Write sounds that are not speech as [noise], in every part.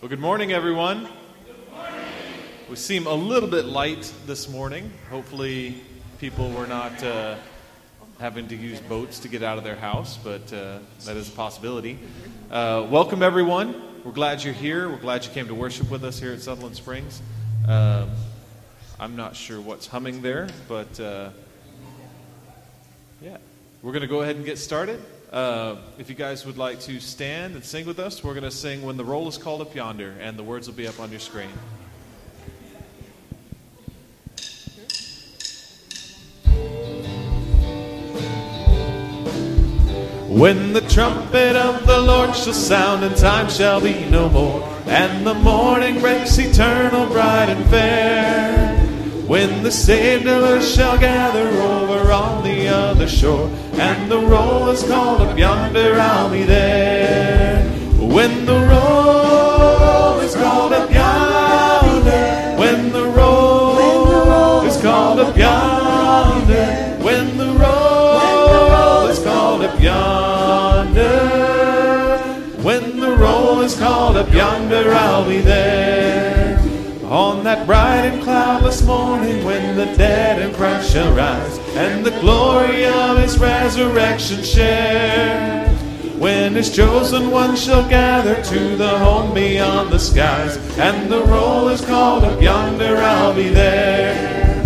Well, good morning, everyone. Good morning. We seem a little bit light this morning. Hopefully, people were not uh, having to use boats to get out of their house, but uh, that is a possibility. Uh, welcome, everyone. We're glad you're here. We're glad you came to worship with us here at Sutherland Springs. Um, I'm not sure what's humming there, but uh, yeah, we're going to go ahead and get started. Uh, if you guys would like to stand and sing with us, we're going to sing When the Roll is Called Up Yonder, and the words will be up on your screen. When the trumpet of the Lord shall sound, and time shall be no more, and the morning breaks eternal, bright and fair. When the us shall gather over on the other shore, and the roll is called up yonder, I'll be there. When the roll is called up yonder, when the roll is called up yonder, when the roll is called up yonder, when the roll is called up yonder, I'll be there. That bright and cloudless morning when the dead in Christ shall rise and the glory of his resurrection share. When his chosen ones shall gather to the home beyond the skies and the roll is called up yonder, I'll be there.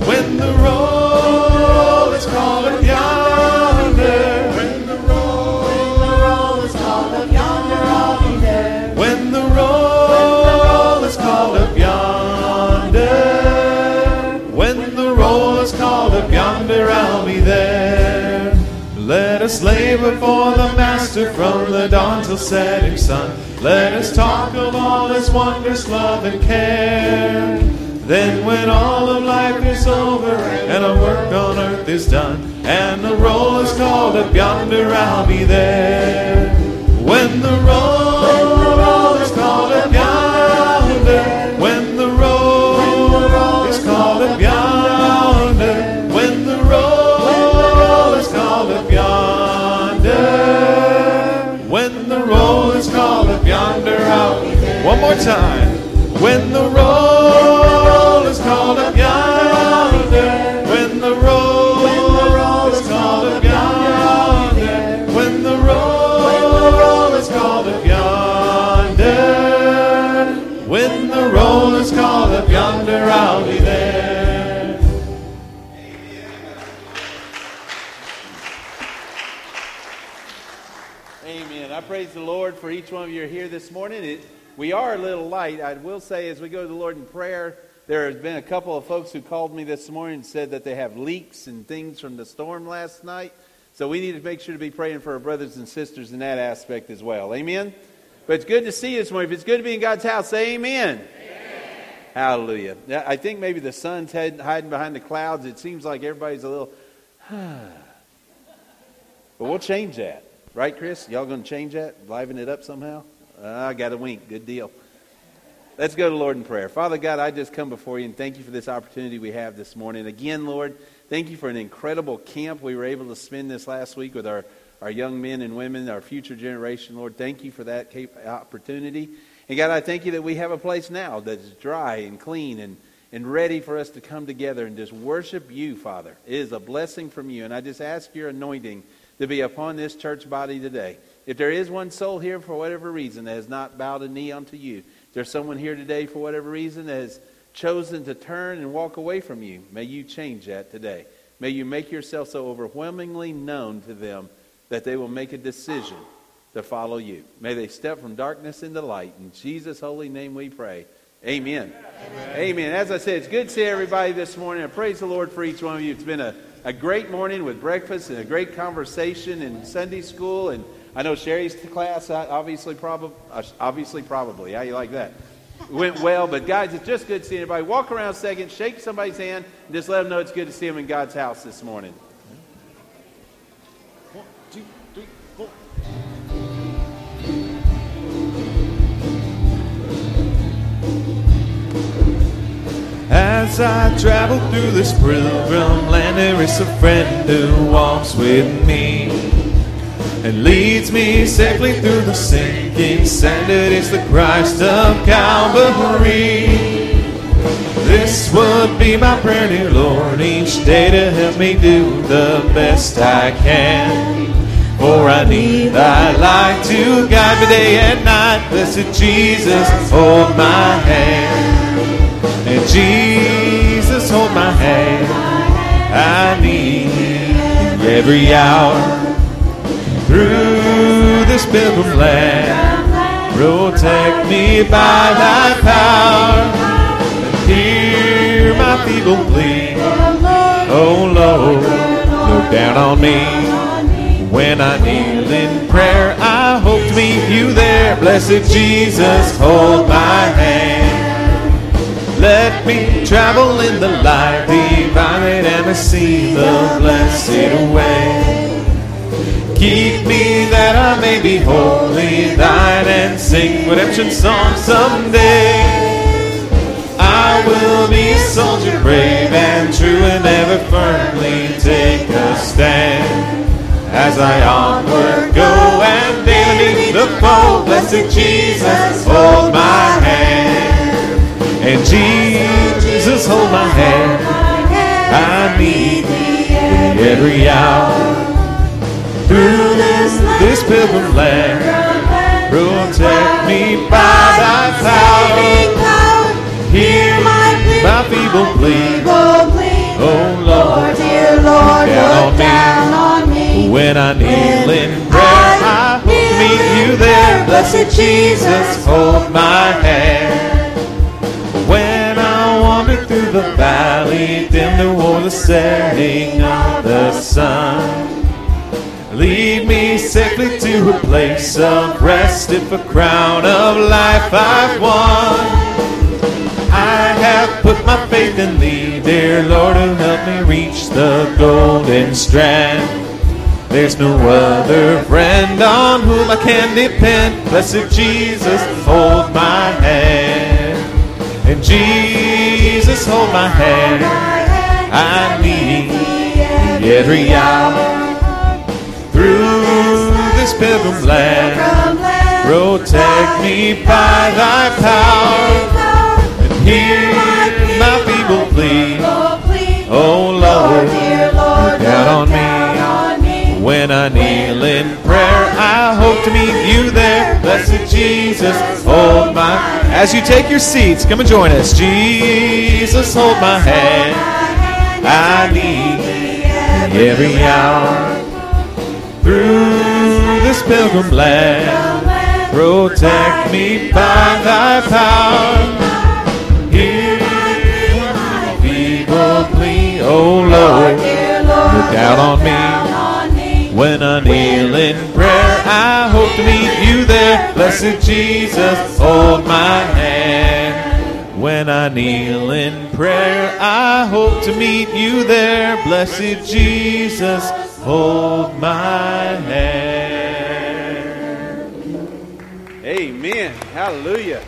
When the roll is called up us labor for the Master from the dawn till setting sun. Let us talk of all His wondrous love and care. Then, when all of life is over and our work on earth is done, and the roll is called up yonder, I'll be there. When the roll One more time. When the roll is called up yonder, when the roll is called up yonder, when the roll is called up yonder, when the roll is called up yonder, I'll be there. Amen. I praise the Lord for each one of you here this morning. It, we are a little light. I will say, as we go to the Lord in prayer, there has been a couple of folks who called me this morning and said that they have leaks and things from the storm last night. So we need to make sure to be praying for our brothers and sisters in that aspect as well. Amen. But it's good to see you this morning. If it's good to be in God's house, say amen. amen. Hallelujah. I think maybe the sun's hiding behind the clouds. It seems like everybody's a little. [sighs] but we'll change that. Right, Chris? Y'all going to change that? Liven it up somehow? I got a wink. Good deal. Let's go to Lord in prayer. Father God, I just come before you and thank you for this opportunity we have this morning. Again, Lord, thank you for an incredible camp we were able to spend this last week with our, our young men and women, our future generation. Lord, thank you for that opportunity. And God, I thank you that we have a place now that's dry and clean and, and ready for us to come together and just worship you, Father. It is a blessing from you. And I just ask your anointing to be upon this church body today. If there is one soul here for whatever reason that has not bowed a knee unto you, if there's someone here today for whatever reason that has chosen to turn and walk away from you, may you change that today. May you make yourself so overwhelmingly known to them that they will make a decision to follow you. May they step from darkness into light. In Jesus' holy name we pray. Amen. Amen. Amen. As I said, it's good to see everybody this morning. I praise the Lord for each one of you. It's been a a great morning with breakfast and a great conversation in Sunday school. And I know Sherry's class, uh, obviously, probably, uh, obviously, probably. How you like that? Went well, but guys, it's just good to see everybody. Walk around a second, shake somebody's hand, and just let them know it's good to see them in God's house this morning. One, two, three, four. As I travel through this pilgrim land, there is a friend who walks with me and leads me safely through the sinking sand. It is the Christ of Calvary. This would be my prayer, dear Lord, each day to help me do the best I can. For I need thy light to guide me day and night. Blessed Jesus, hold my hand. And Jesus, hold my hand. I need every hour through this pilgrim land. Protect me by thy power and hear my feeble plea. Oh Lord, look down on me. When I kneel in prayer, I hope to meet you there. Blessed Jesus, hold my hand. Let me travel in the light divine and see the blessed way. Keep me that I may be wholly thine and sing redemption songs someday. I will be a soldier brave and true and ever firmly take a stand. As I onward go and daily the foe, blessed Jesus, hold my hand. And Jesus, hold my hand. I need thee every hour. This pilgrim land, protect me by thy power. Hear my feeble plea. Oh Lord, dear Lord, look down on me. When I kneel in prayer, I hope to meet you there. Blessed Jesus, hold my hand. When I wander through the valley, dim toward the setting of the sun. Safely to a place of rest if a crown of life I've won. I have put my faith in thee, dear Lord, who help me reach the golden strand. There's no other friend on whom I can depend. Blessed Jesus, hold my hand. And Jesus, hold my hand. I need every hour. Through pilgrim land, protect me by thy power. And hear my feeble plea. Oh Lord, look down on me. When I kneel in prayer, I hope to meet you there. Blessed Jesus, hold my As you take your seats, come and join us. Jesus, hold my hand. I need every hour. Through this pilgrim land, protect me by thy power. Hear my feeble plea, oh Lord, look down on me. When I kneel in prayer, I hope to meet you there. Blessed Jesus, hold my hand. When I kneel in prayer, I hope to meet you there. Blessed Jesus, hold my hand. Amen. Hallelujah.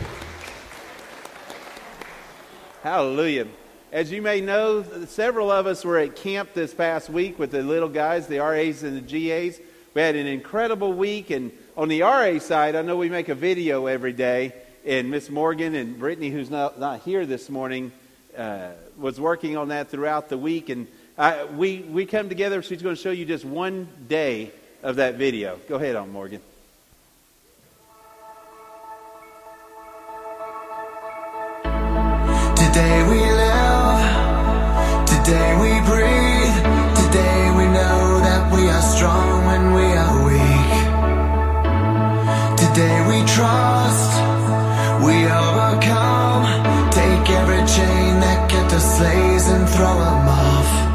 Hallelujah. As you may know, several of us were at camp this past week with the little guys, the RAs and the GAs. We had an incredible week, and on the RA side, I know we make a video every day, and Miss Morgan and Brittany, who's not, not here this morning, uh, was working on that throughout the week, and uh, we, we come together. She's going to show you just one day of that video. Go ahead on, Morgan. Today we breathe, today we know that we are strong when we are weak. Today we trust, we overcome, take every chain that kept us slaves and throw them off.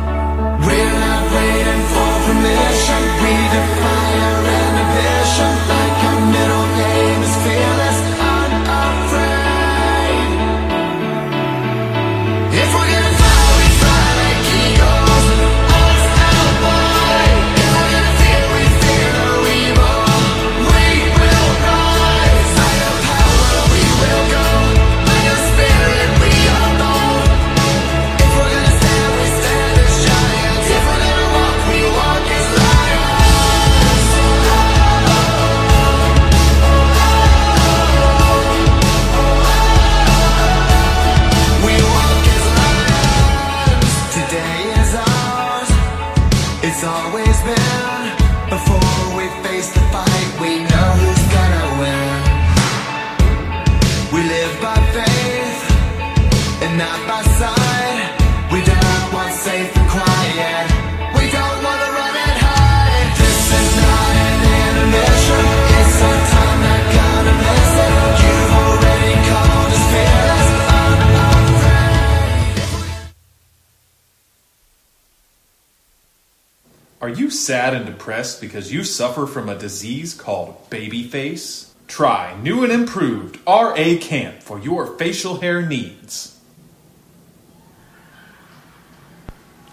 Because you suffer from a disease called baby face? Try new and improved RA Camp for your facial hair needs.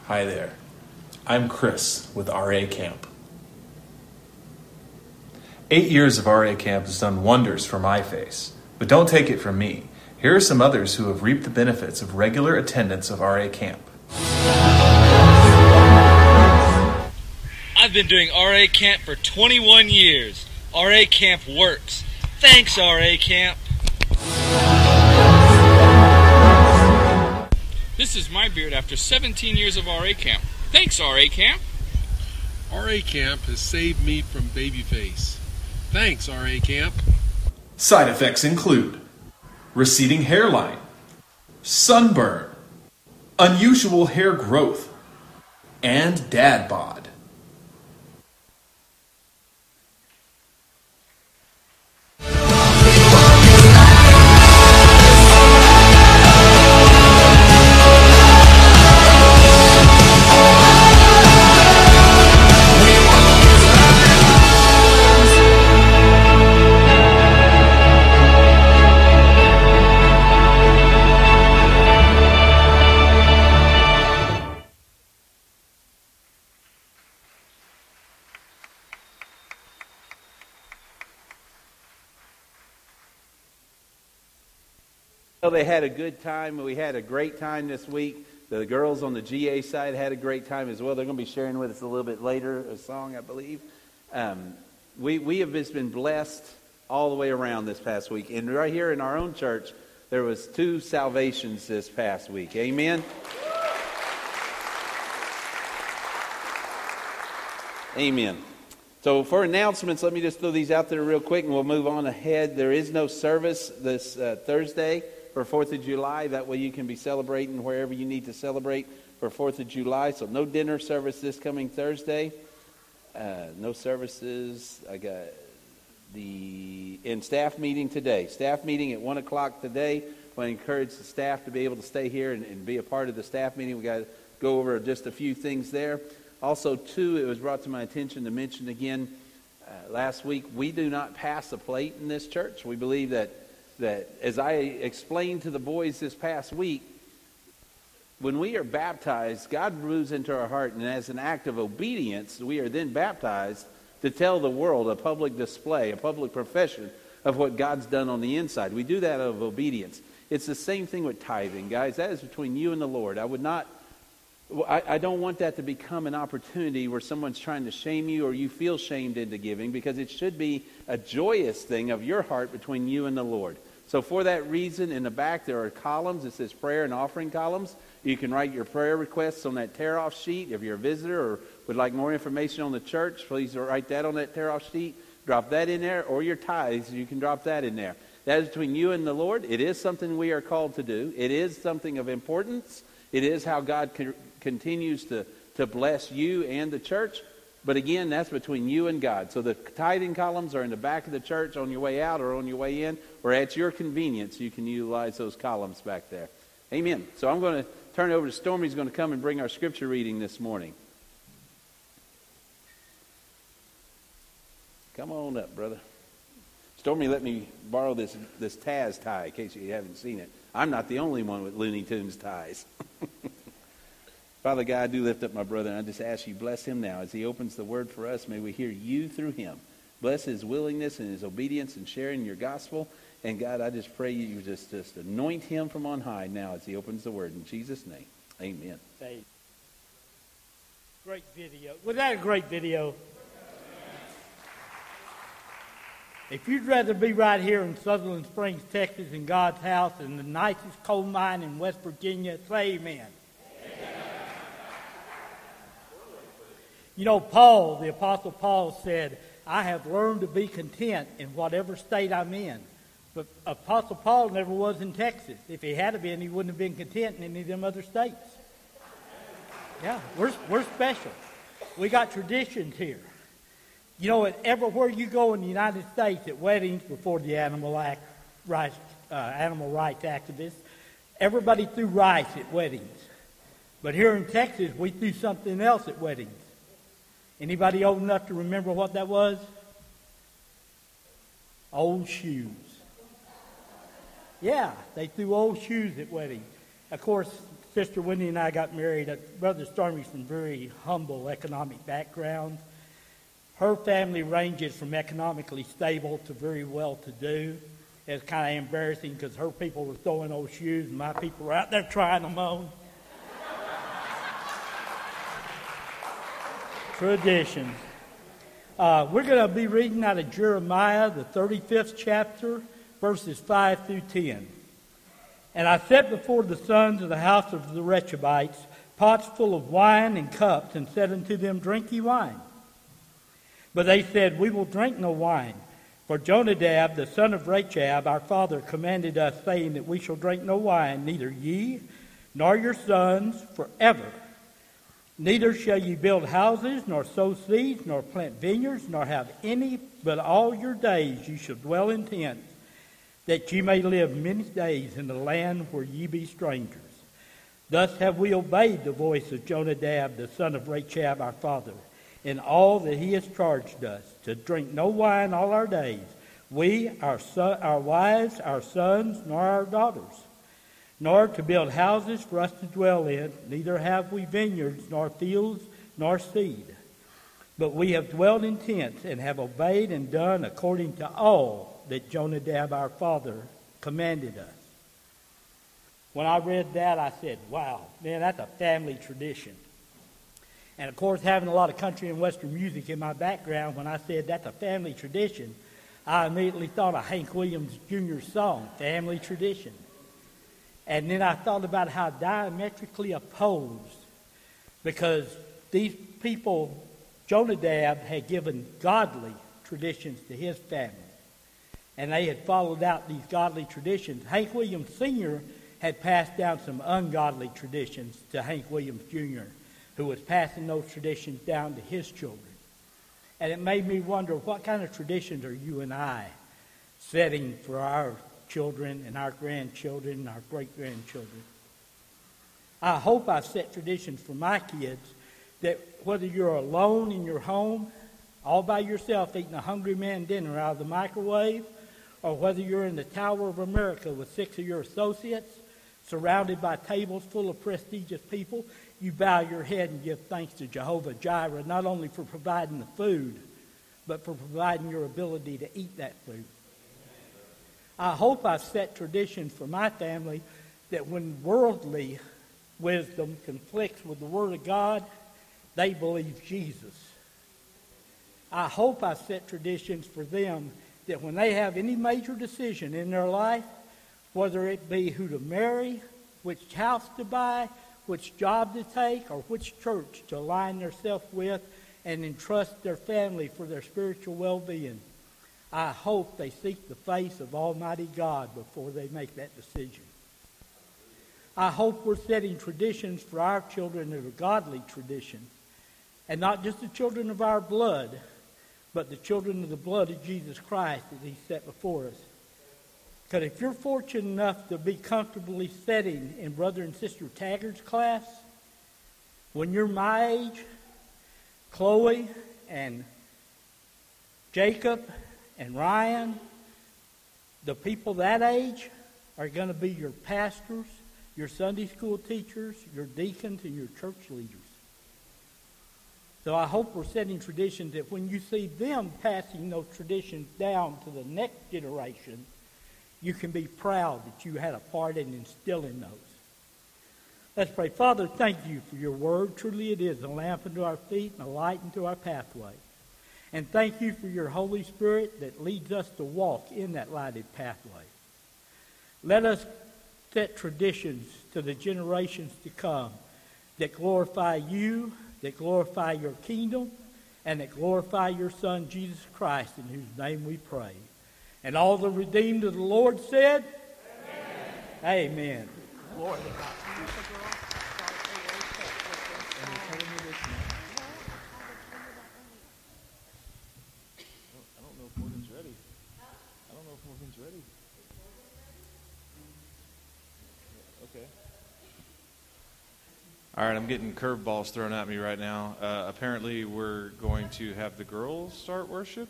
Hi there. I'm Chris with RA Camp. Eight years of RA Camp has done wonders for my face, but don't take it from me. Here are some others who have reaped the benefits of regular attendance of RA Camp. I've been doing RA Camp for 21 years. RA Camp works. Thanks, RA Camp. This is my beard after 17 years of RA Camp. Thanks, RA Camp. RA Camp has saved me from babyface. Thanks, RA Camp. Side effects include receding hairline, sunburn, unusual hair growth, and dad bod. They had a good time. We had a great time this week. The girls on the GA side had a great time as well. They're going to be sharing with us a little bit later a song, I believe. Um, we, we have just been blessed all the way around this past week. And right here in our own church, there was two salvations this past week. Amen. Amen. So for announcements, let me just throw these out there real quick, and we'll move on ahead. There is no service this uh, Thursday for Fourth of July. That way, you can be celebrating wherever you need to celebrate for Fourth of July. So no dinner service this coming Thursday. Uh, no services. I got the in staff meeting today. Staff meeting at one o'clock today. I encourage the staff to be able to stay here and, and be a part of the staff meeting. We got to go over just a few things there. Also, too, it was brought to my attention to mention again uh, last week. We do not pass a plate in this church. We believe that that as I explained to the boys this past week, when we are baptized, God moves into our heart, and as an act of obedience, we are then baptized to tell the world a public display, a public profession of what God's done on the inside. We do that out of obedience. It's the same thing with tithing, guys. That is between you and the Lord. I would not. I, I don't want that to become an opportunity where someone's trying to shame you or you feel shamed into giving because it should be a joyous thing of your heart between you and the Lord. So, for that reason, in the back there are columns. It says prayer and offering columns. You can write your prayer requests on that tear off sheet. If you're a visitor or would like more information on the church, please write that on that tear off sheet. Drop that in there, or your tithes, you can drop that in there. That is between you and the Lord. It is something we are called to do, it is something of importance. It is how God co- continues to, to bless you and the church. But again, that's between you and God. So the tithing columns are in the back of the church on your way out or on your way in, or at your convenience, you can utilize those columns back there. Amen. So I'm going to turn it over to Stormy. He's going to come and bring our scripture reading this morning. Come on up, brother. Stormy let me borrow this, this Taz tie in case you haven't seen it. I'm not the only one with Looney Tunes ties. [laughs] Father God, I do lift up my brother, and I just ask you, bless him now. As he opens the word for us, may we hear you through him. Bless his willingness and his obedience in sharing your gospel. And God, I just pray you just, just anoint him from on high now as he opens the word. In Jesus' name, amen. Say, great video. Was that a great video? If you'd rather be right here in Sutherland Springs, Texas, in God's house, in the nicest coal mine in West Virginia, say amen. You know, Paul, the Apostle Paul said, I have learned to be content in whatever state I'm in. But Apostle Paul never was in Texas. If he had been, he wouldn't have been content in any of them other states. Yeah, we're, we're special. We got traditions here. You know, everywhere you go in the United States at weddings before the animal act, rights, uh, animal rights activists, everybody threw rice at weddings. But here in Texas, we threw something else at weddings. Anybody old enough to remember what that was? Old shoes. Yeah, they threw old shoes at weddings. Of course, Sister Wendy and I got married. Brother Stormy's from very humble economic background. Her family ranges from economically stable to very well to do. It's kind of embarrassing because her people were throwing old shoes and my people were out there trying them on. Tradition. Uh, we're going to be reading out of Jeremiah, the 35th chapter, verses 5 through 10. And I set before the sons of the house of the Rechabites pots full of wine and cups, and said unto them, Drink ye wine. But they said, We will drink no wine. For Jonadab, the son of Rechab, our father, commanded us, saying that we shall drink no wine, neither ye nor your sons forever. Neither shall ye build houses, nor sow seeds, nor plant vineyards, nor have any, but all your days ye shall dwell in tents that ye may live many days in the land where ye be strangers. Thus have we obeyed the voice of Jonadab, the son of Rechab, our father, in all that he has charged us, to drink no wine all our days, we, our, son, our wives, our sons, nor our daughters, nor to build houses for us to dwell in, neither have we vineyards, nor fields, nor seed. But we have dwelt in tents, and have obeyed and done according to all that Jonadab, our father, commanded us. When I read that, I said, wow, man, that's a family tradition. And of course, having a lot of country and western music in my background, when I said that's a family tradition, I immediately thought of Hank Williams Jr.'s song, Family Tradition. And then I thought about how diametrically opposed, because these people, Jonadab had given godly traditions to his family and they had followed out these godly traditions. Hank Williams Sr. had passed down some ungodly traditions to Hank Williams Jr., who was passing those traditions down to his children. And it made me wonder what kind of traditions are you and I setting for our children and our grandchildren and our great grandchildren? I hope I set traditions for my kids that whether you're alone in your home, all by yourself eating a hungry man dinner out of the microwave, or whether you're in the Tower of America with six of your associates, surrounded by tables full of prestigious people, you bow your head and give thanks to Jehovah Jireh, not only for providing the food, but for providing your ability to eat that food. I hope I've set traditions for my family that when worldly wisdom conflicts with the Word of God, they believe Jesus. I hope I set traditions for them that when they have any major decision in their life, whether it be who to marry, which house to buy, which job to take, or which church to align themselves with and entrust their family for their spiritual well-being, I hope they seek the face of Almighty God before they make that decision. I hope we're setting traditions for our children that are godly traditions, and not just the children of our blood, but the children of the blood of Jesus Christ that He set before us. Because if you're fortunate enough to be comfortably sitting in Brother and Sister Taggart's class, when you're my age, Chloe and Jacob and Ryan, the people that age are going to be your pastors, your Sunday school teachers, your deacons, and your church leaders. So I hope we're setting traditions that when you see them passing those traditions down to the next generation, you can be proud that you had a part in instilling those. Let's pray. Father, thank you for your word. Truly it is a lamp unto our feet and a light unto our pathway. And thank you for your Holy Spirit that leads us to walk in that lighted pathway. Let us set traditions to the generations to come that glorify you, that glorify your kingdom, and that glorify your Son, Jesus Christ, in whose name we pray. And all the redeemed of the Lord said, Amen. Amen. Glory to God. All right, I'm getting curveballs thrown at me right now. Uh, apparently, we're going to have the girls start worship.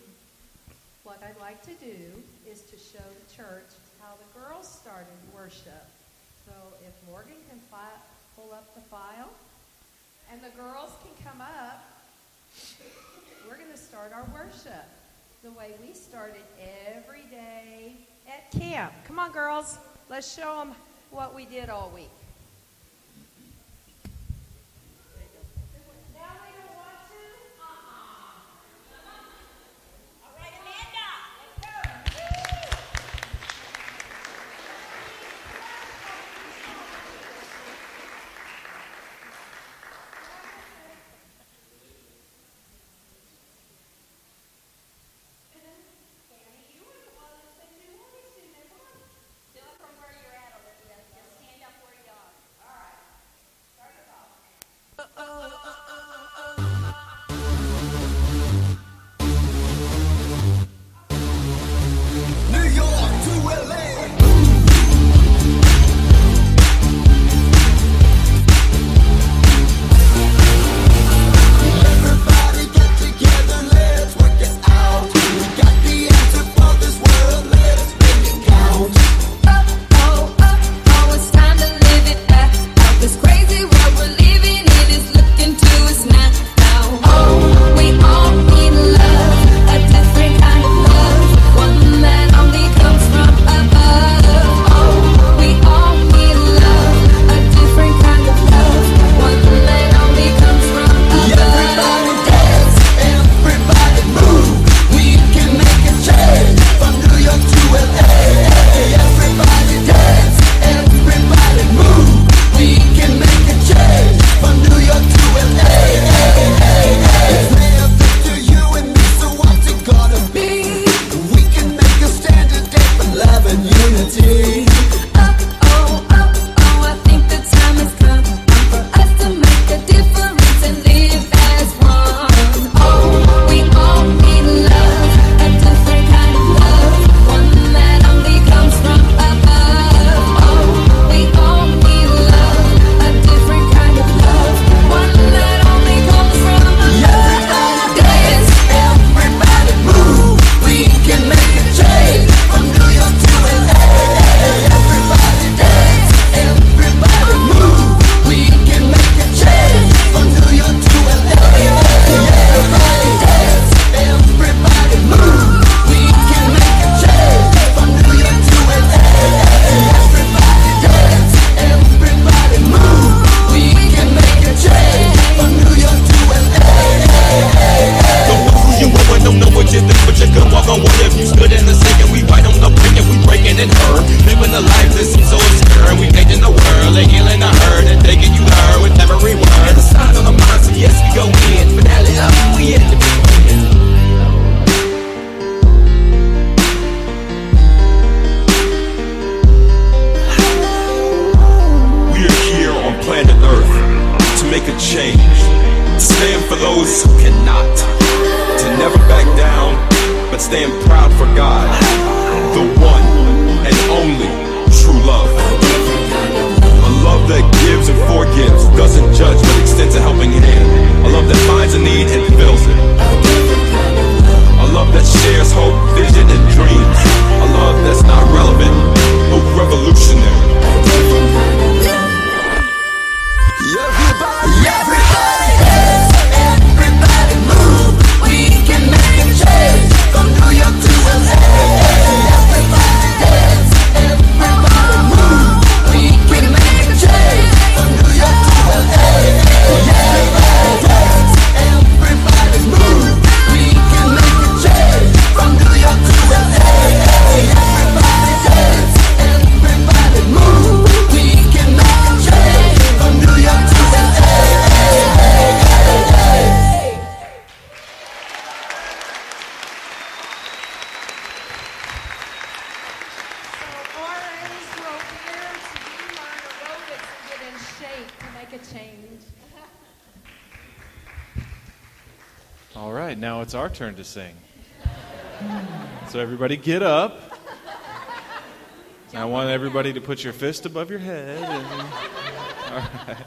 What I'd like to do is to show the church how the girls started worship. So if Morgan can fi- pull up the file and the girls can come up, we're going to start our worship the way we started every day at camp. Come on, girls, let's show them what we did all week. It's our turn to sing. So everybody get up. I want everybody to put your fist above your head. And, [laughs] all right.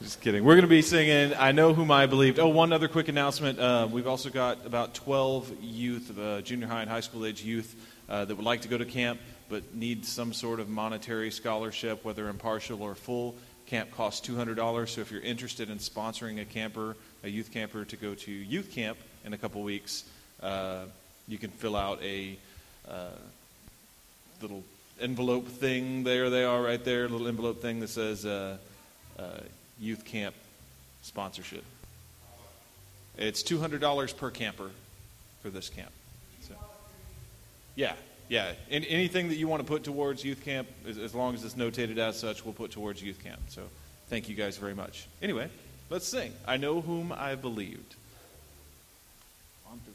Just kidding. We're going to be singing I Know Whom I Believed. Oh, one other quick announcement. Uh, we've also got about 12 youth, uh, junior high and high school age youth, uh, that would like to go to camp but need some sort of monetary scholarship, whether impartial or full. Camp costs $200. So if you're interested in sponsoring a camper, a youth camper, to go to youth camp in a couple weeks, uh, you can fill out a uh, little envelope thing. There they are, right there, little envelope thing that says uh, uh, youth camp sponsorship. It's two hundred dollars per camper for this camp. So, yeah, yeah. And anything that you want to put towards youth camp, as, as long as it's notated as such, we'll put towards youth camp. So, thank you guys very much. Anyway, let's sing. I know whom I believed. One, two,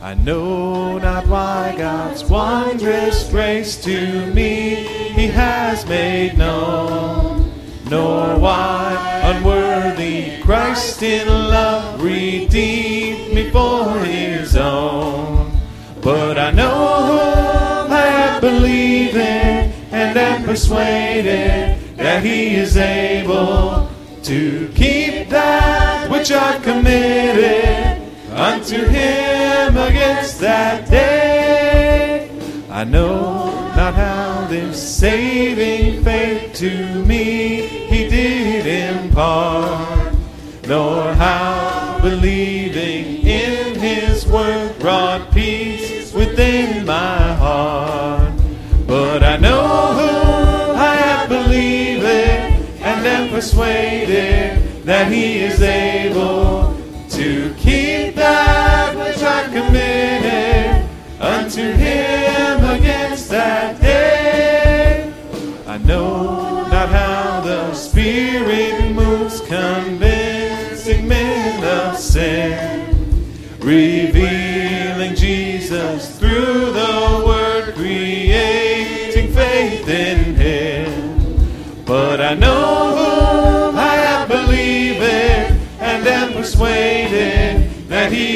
I know not why God's wondrous grace to me He has made known, nor why unworthy Christ in love redeemed me for His own. But I know whom I have believed in, and am persuaded that He is able to keep that which I committed unto him against that day. I know not how this saving faith to me he did impart, nor how believing in his word brought peace within my that he is able to keep that which I committed unto him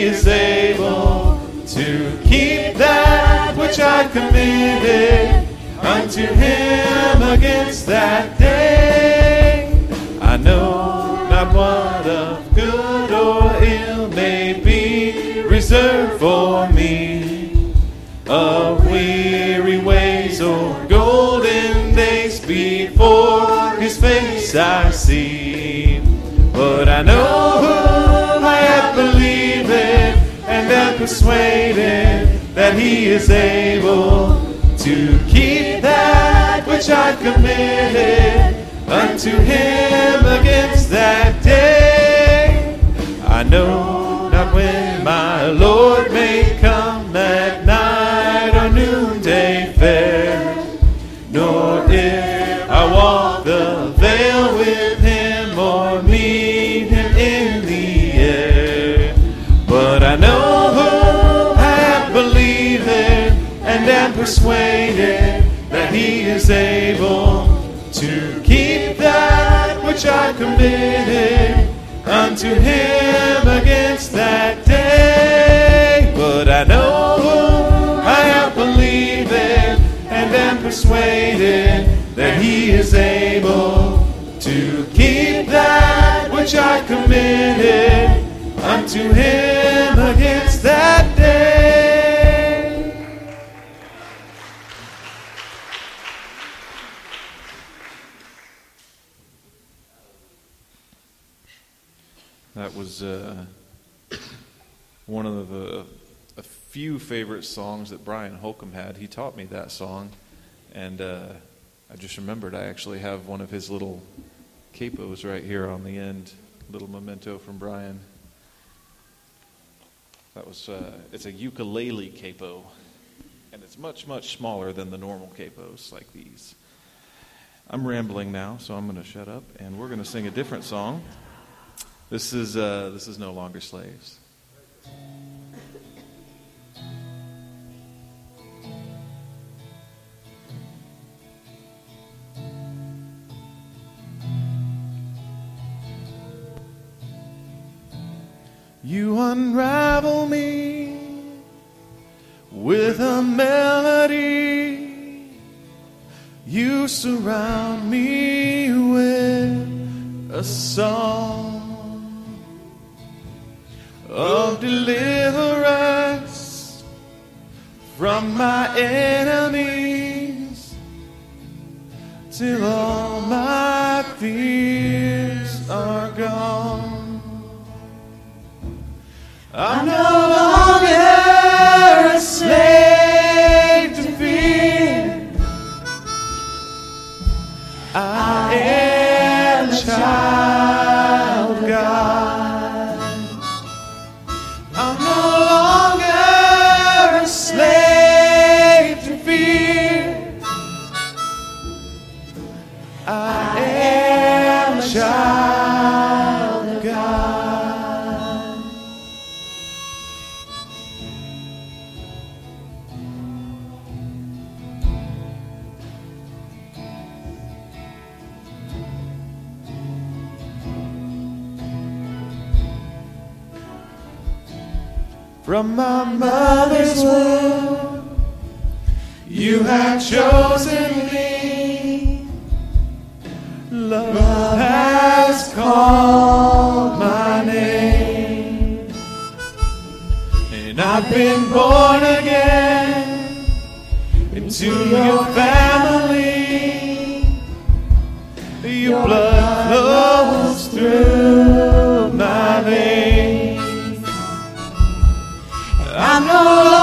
is able to keep that which I committed unto Him against that day. I know not what of good or ill may be reserved for me, of weary ways or golden days before His face I see. But I know persuaded that He is able to keep that which I've committed unto Him against that day. I know not when my Lord may come at persuaded that He is able to keep that which I committed unto Him against that day. But I know whom I have believed in and am persuaded that He is able to keep that which I committed unto Him against that day. Was uh, one of the a few favorite songs that Brian Holcomb had. He taught me that song, and uh, I just remembered I actually have one of his little capos right here on the end, little memento from Brian. That was uh, it's a ukulele capo, and it's much much smaller than the normal capos like these. I'm rambling now, so I'm going to shut up, and we're going to sing a different song. This is uh, this is no longer slaves. You unravel me with a melody. You surround me with a song of deliverance from my enemies till all my fears are gone. I'm no longer a slave to fear. I am a child my mother's womb, you have chosen me. Love has called my name, and I've been born again into your family. Your blood flows through I'm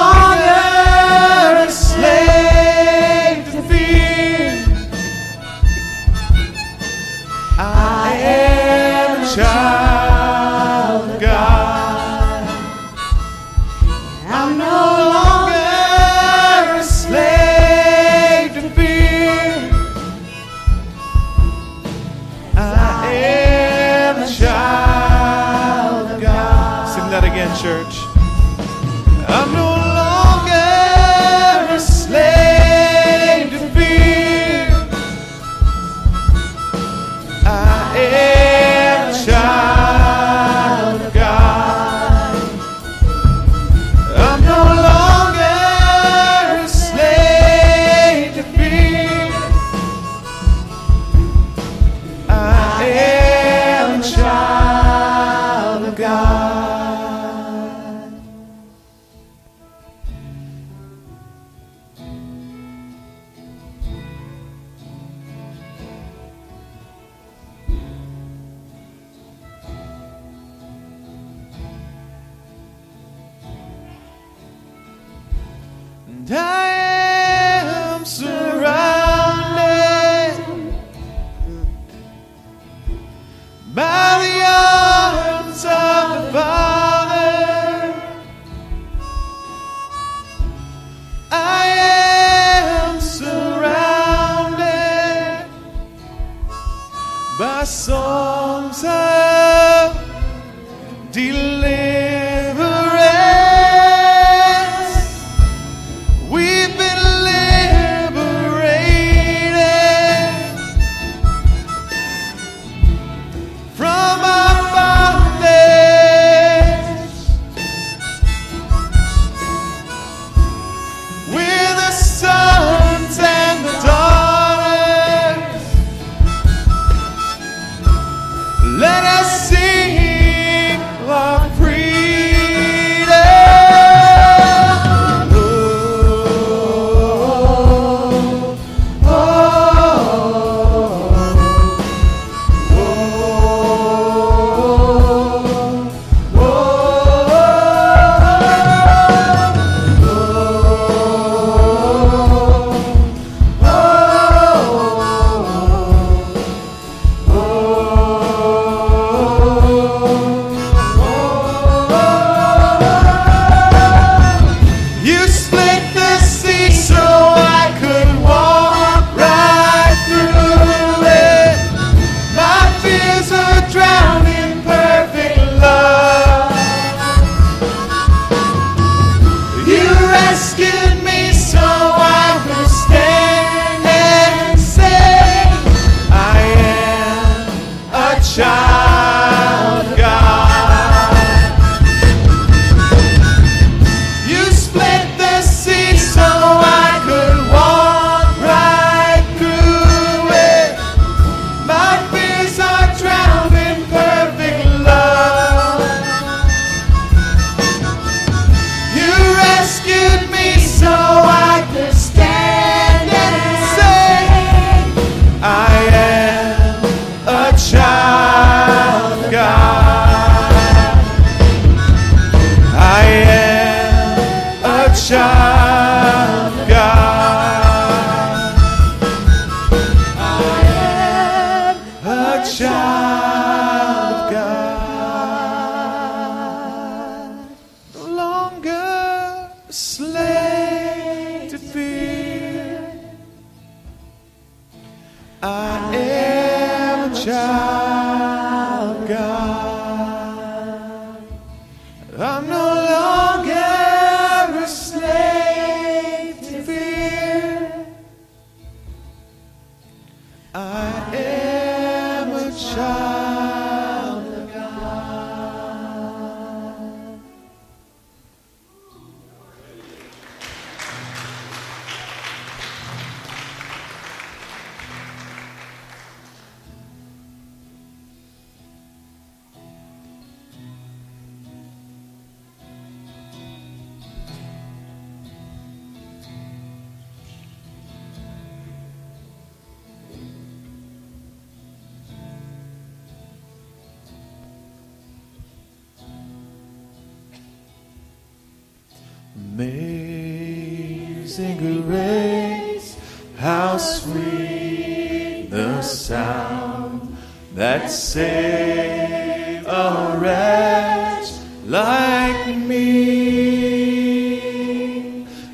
sound that saved a wretch like me.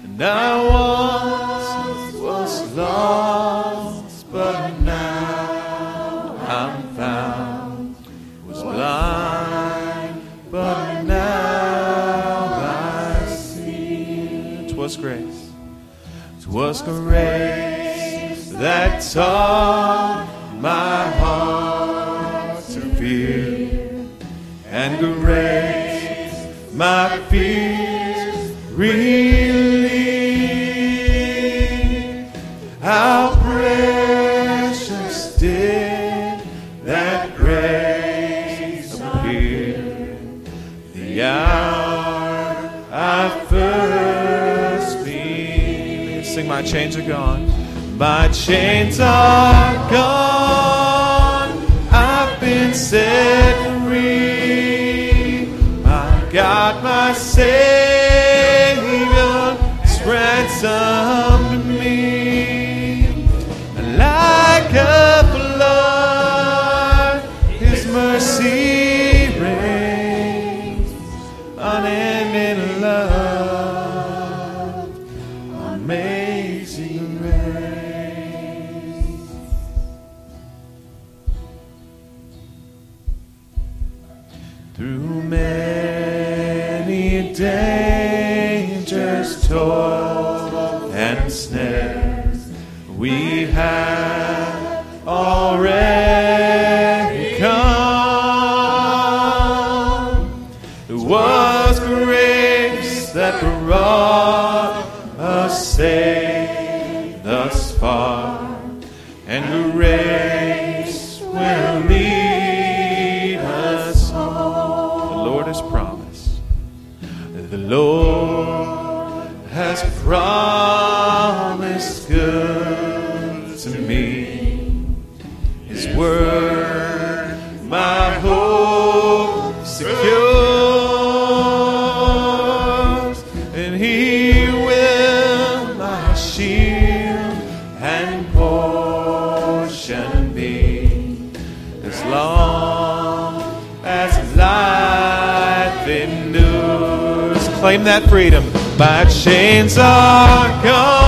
And I once was lost, but now I'm found. Was blind, but now I see. Twas grace. Twas grace that taught My chains are gone. My chains are gone. claim that freedom by chains are gone.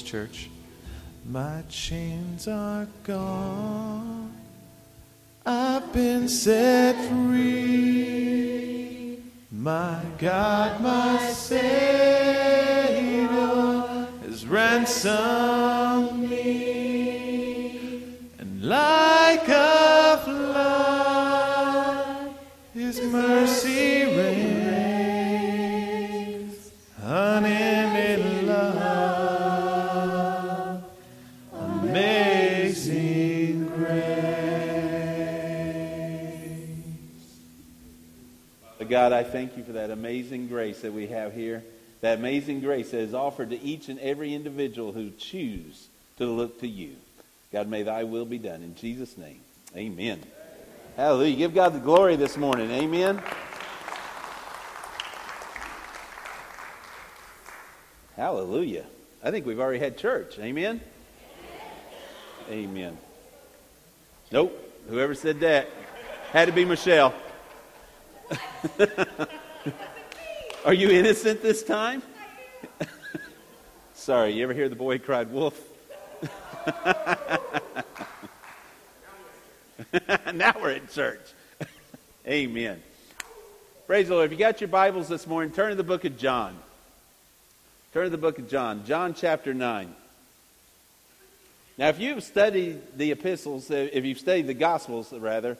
Church. Amazing grace that we have here. That amazing grace that is offered to each and every individual who choose to look to you. God, may thy will be done. In Jesus' name, amen. Hallelujah. Give God the glory this morning. Amen. Hallelujah. I think we've already had church. Amen. Amen. Nope. Whoever said that had to be Michelle. [laughs] Are you innocent this time? [laughs] Sorry, you ever hear the boy cried wolf? [laughs] now we're in church. [laughs] Amen. Praise the Lord. If you got your Bibles this morning, turn to the book of John. Turn to the book of John, John chapter 9. Now, if you've studied the epistles, uh, if you've studied the Gospels, rather,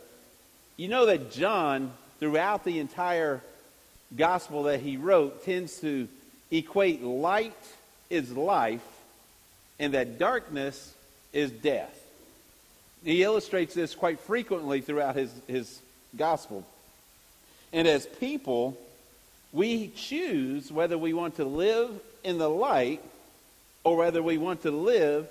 you know that John, throughout the entire Gospel that he wrote, tends to equate light is life and that darkness is death. He illustrates this quite frequently throughout his, his Gospel. And as people, we choose whether we want to live in the light or whether we want to live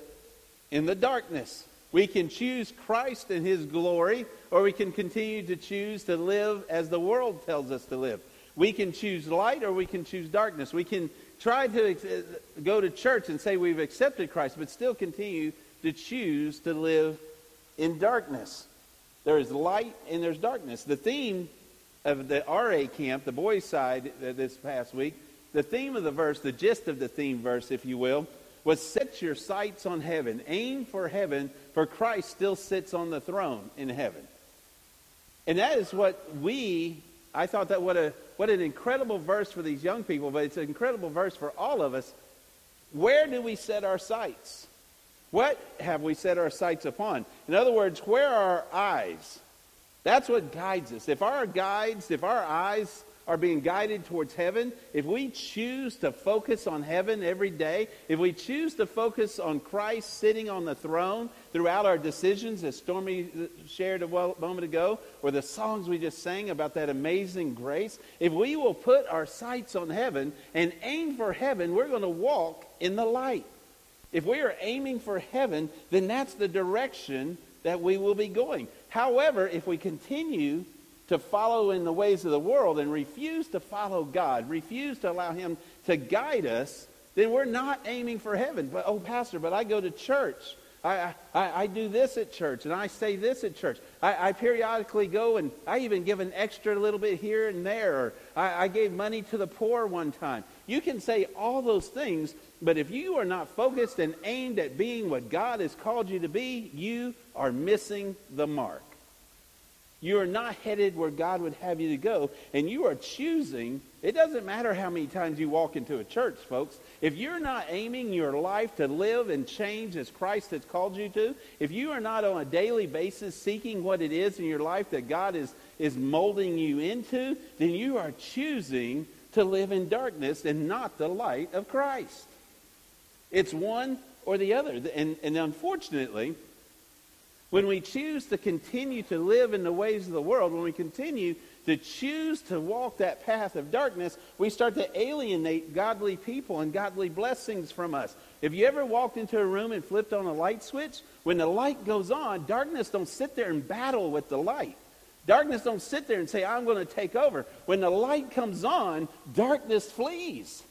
in the darkness. We can choose Christ and his glory, or we can continue to choose to live as the world tells us to live. We can choose light or we can choose darkness. We can try to ex- uh, go to church and say we've accepted Christ, but still continue to choose to live in darkness. There is light and there's darkness. The theme of the RA camp, the boys' side, uh, this past week, the theme of the verse, the gist of the theme verse, if you will, was set your sights on heaven. Aim for heaven, for Christ still sits on the throne in heaven. And that is what we, I thought that what, a, what an incredible verse for these young people, but it's an incredible verse for all of us. Where do we set our sights? What have we set our sights upon? In other words, where are our eyes? That's what guides us. If our guides, if our eyes are being guided towards heaven, if we choose to focus on heaven every day, if we choose to focus on Christ sitting on the throne throughout our decisions, as Stormy shared a moment ago, or the songs we just sang about that amazing grace, if we will put our sights on heaven and aim for heaven, we're going to walk in the light. If we are aiming for heaven, then that's the direction that we will be going. However, if we continue to follow in the ways of the world and refuse to follow God, refuse to allow Him to guide us, then we're not aiming for heaven. But, oh, Pastor, but I go to church. I, I, I do this at church and I say this at church. I, I periodically go and I even give an extra little bit here and there. Or I, I gave money to the poor one time. You can say all those things, but if you are not focused and aimed at being what God has called you to be, you are missing the mark. You are not headed where God would have you to go, and you are choosing. It doesn't matter how many times you walk into a church, folks. If you're not aiming your life to live and change as Christ has called you to, if you are not on a daily basis seeking what it is in your life that God is, is molding you into, then you are choosing to live in darkness and not the light of Christ. It's one or the other. And, and unfortunately, when we choose to continue to live in the ways of the world, when we continue to choose to walk that path of darkness, we start to alienate godly people and godly blessings from us. If you ever walked into a room and flipped on a light switch, when the light goes on, darkness don't sit there and battle with the light. Darkness don't sit there and say, I'm going to take over. When the light comes on, darkness flees.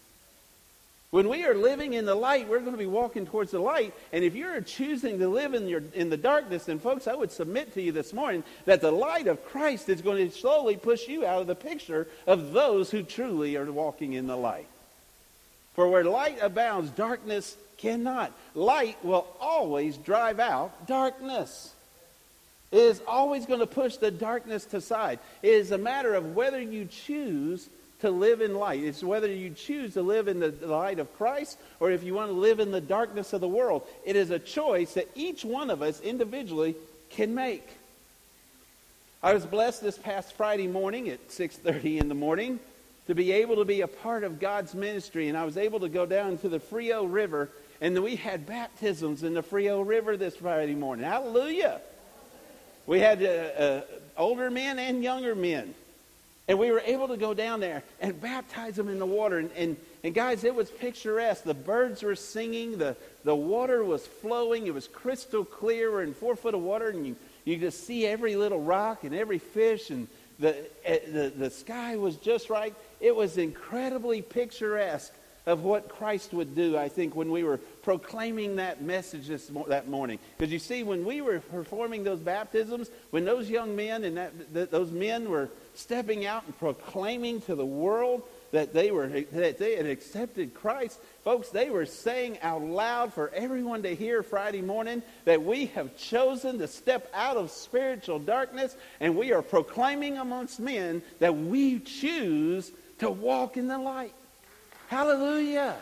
When we are living in the light, we're going to be walking towards the light. And if you're choosing to live in, your, in the darkness, then folks, I would submit to you this morning that the light of Christ is going to slowly push you out of the picture of those who truly are walking in the light. For where light abounds, darkness cannot. Light will always drive out darkness. It is always going to push the darkness to side. It is a matter of whether you choose to live in light. It's whether you choose to live in the light of Christ or if you want to live in the darkness of the world. It is a choice that each one of us individually can make. I was blessed this past Friday morning at 6:30 in the morning to be able to be a part of God's ministry and I was able to go down to the Frio River and we had baptisms in the Frio River this Friday morning. Hallelujah. We had uh, uh, older men and younger men. And we were able to go down there and baptize them in the water. And, and, and guys, it was picturesque. The birds were singing, the, the water was flowing, it was crystal clear. We're in four foot of water, and you, you just see every little rock and every fish, and the, eh, the, the sky was just right. It was incredibly picturesque of what Christ would do, I think, when we were proclaiming that message this, that morning. Because you see, when we were performing those baptisms, when those young men and that, th- those men were stepping out and proclaiming to the world that they were that they had accepted Christ, folks, they were saying out loud for everyone to hear Friday morning that we have chosen to step out of spiritual darkness and we are proclaiming amongst men that we choose to walk in the light. Hallelujah.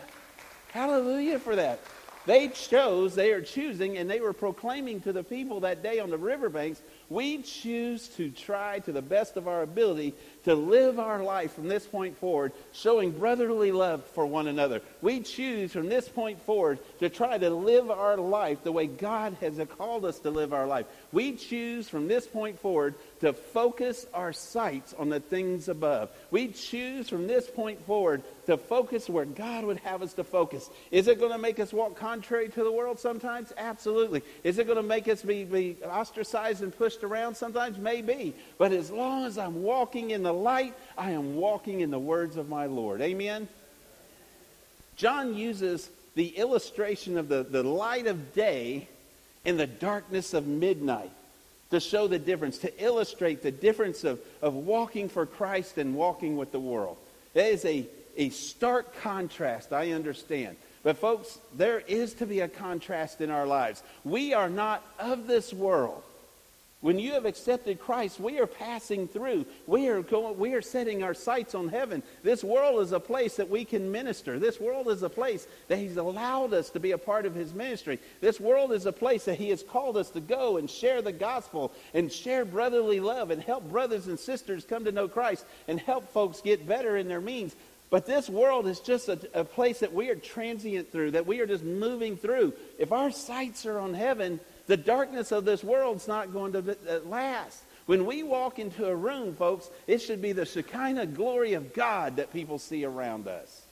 Hallelujah for that. They chose, they are choosing, and they were proclaiming to the people that day on the riverbanks, we choose to try to the best of our ability to live our life from this point forward, showing brotherly love for one another. We choose from this point forward to try to live our life the way God has called us to live our life. We choose from this point forward to focus our sights on the things above. We choose from this point forward to focus where God would have us to focus. Is it going to make us walk contrary to the world sometimes? Absolutely. Is it going to make us be, be ostracized and pushed around sometimes? Maybe. But as long as I'm walking in the light, I am walking in the words of my Lord. Amen? John uses the illustration of the, the light of day in the darkness of midnight to show the difference, to illustrate the difference of, of walking for Christ and walking with the world. That is a, a stark contrast, I understand. But, folks, there is to be a contrast in our lives. We are not of this world. When you have accepted Christ, we are passing through. We are going, we are setting our sights on heaven. This world is a place that we can minister. This world is a place that He's allowed us to be a part of His ministry. This world is a place that He has called us to go and share the gospel and share brotherly love and help brothers and sisters come to know Christ and help folks get better in their means. But this world is just a, a place that we are transient through, that we are just moving through. If our sights are on heaven, the darkness of this world's not going to uh, last. When we walk into a room, folks, it should be the Shekinah glory of God that people see around us.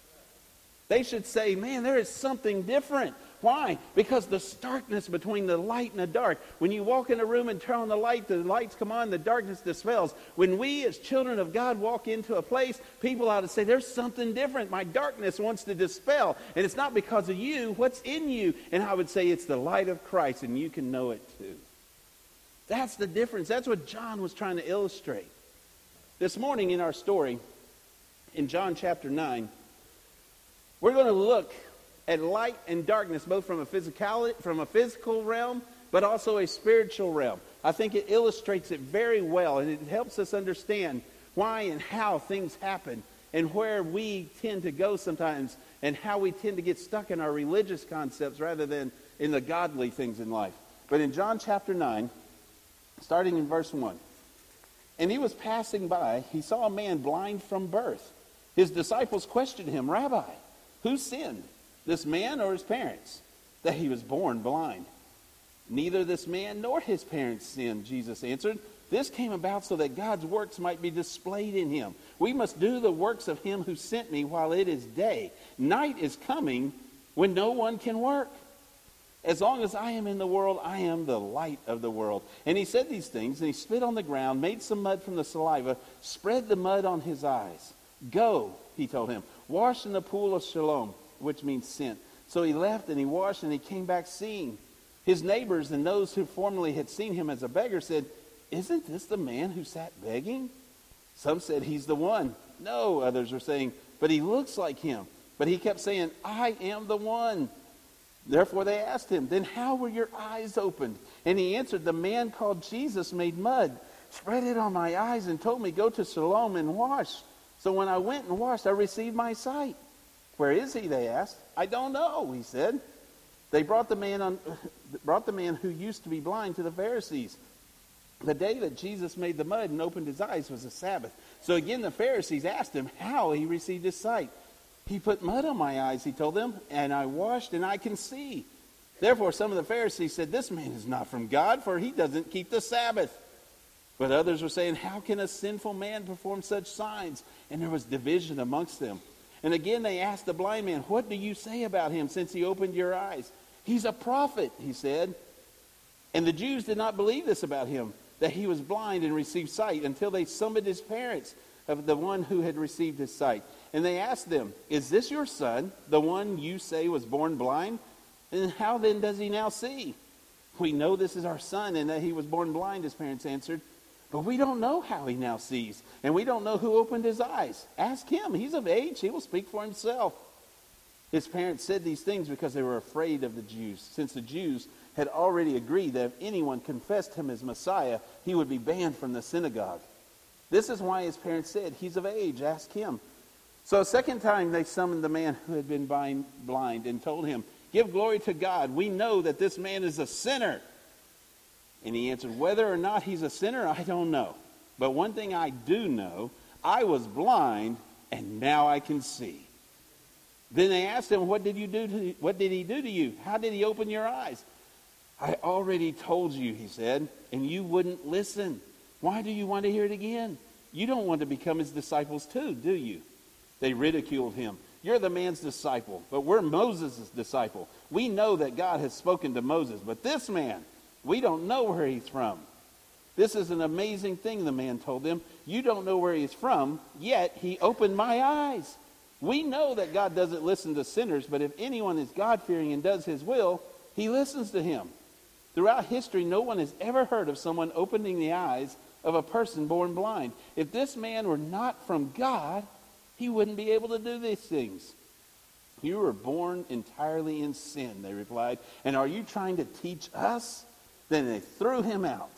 They should say, man, there is something different. Why? Because the starkness between the light and the dark. When you walk in a room and turn on the light, the lights come on, the darkness dispels. When we as children of God walk into a place, people ought to say, there's something different. My darkness wants to dispel. And it's not because of you. What's in you? And I would say it's the light of Christ, and you can know it too. That's the difference. That's what John was trying to illustrate. This morning in our story, in John chapter 9, we're going to look at light and darkness, both from a physical, from a physical realm, but also a spiritual realm. I think it illustrates it very well, and it helps us understand why and how things happen, and where we tend to go sometimes, and how we tend to get stuck in our religious concepts rather than in the godly things in life. But in John chapter 9, starting in verse 1, and he was passing by, he saw a man blind from birth. His disciples questioned him, Rabbi, who sinned? This man or his parents, that he was born blind. Neither this man nor his parents sinned, Jesus answered. This came about so that God's works might be displayed in him. We must do the works of him who sent me while it is day. Night is coming when no one can work. As long as I am in the world, I am the light of the world. And he said these things, and he spit on the ground, made some mud from the saliva, spread the mud on his eyes. Go, he told him, wash in the pool of Siloam which means sent. So he left and he washed and he came back seeing. His neighbors and those who formerly had seen him as a beggar said, Isn't this the man who sat begging? Some said, He's the one. No, others were saying, But he looks like him. But he kept saying, I am the one. Therefore they asked him, Then how were your eyes opened? And he answered, The man called Jesus made mud, spread it on my eyes, and told me, Go to Siloam and wash. So when I went and washed, I received my sight. Where is he? They asked. I don't know, he said. They brought the man on, [laughs] brought the man who used to be blind to the Pharisees. The day that Jesus made the mud and opened his eyes was a Sabbath. So again, the Pharisees asked him how he received his sight. He put mud on my eyes, he told them, and I washed and I can see. Therefore, some of the Pharisees said, This man is not from God, for he doesn't keep the Sabbath. But others were saying, How can a sinful man perform such signs? And there was division amongst them. And again, they asked the blind man, What do you say about him since he opened your eyes? He's a prophet, he said. And the Jews did not believe this about him, that he was blind and received sight, until they summoned his parents of the one who had received his sight. And they asked them, Is this your son, the one you say was born blind? And how then does he now see? We know this is our son and that he was born blind, his parents answered. But we don't know how he now sees, and we don't know who opened his eyes. Ask him. He's of age, he will speak for himself. His parents said these things because they were afraid of the Jews, since the Jews had already agreed that if anyone confessed him as Messiah, he would be banned from the synagogue. This is why his parents said, He's of age, ask him. So a second time they summoned the man who had been blind, and told him, Give glory to God. We know that this man is a sinner. And he answered, Whether or not he's a sinner, I don't know. But one thing I do know I was blind, and now I can see. Then they asked him, What did you do to what did he do to you? How did he open your eyes? I already told you, he said, and you wouldn't listen. Why do you want to hear it again? You don't want to become his disciples too, do you? They ridiculed him. You're the man's disciple, but we're Moses' disciple. We know that God has spoken to Moses, but this man, we don't know where he's from. This is an amazing thing, the man told them. You don't know where he's from, yet he opened my eyes. We know that God doesn't listen to sinners, but if anyone is God fearing and does his will, he listens to him. Throughout history, no one has ever heard of someone opening the eyes of a person born blind. If this man were not from God, he wouldn't be able to do these things. You were born entirely in sin, they replied. And are you trying to teach us? Then they threw him out.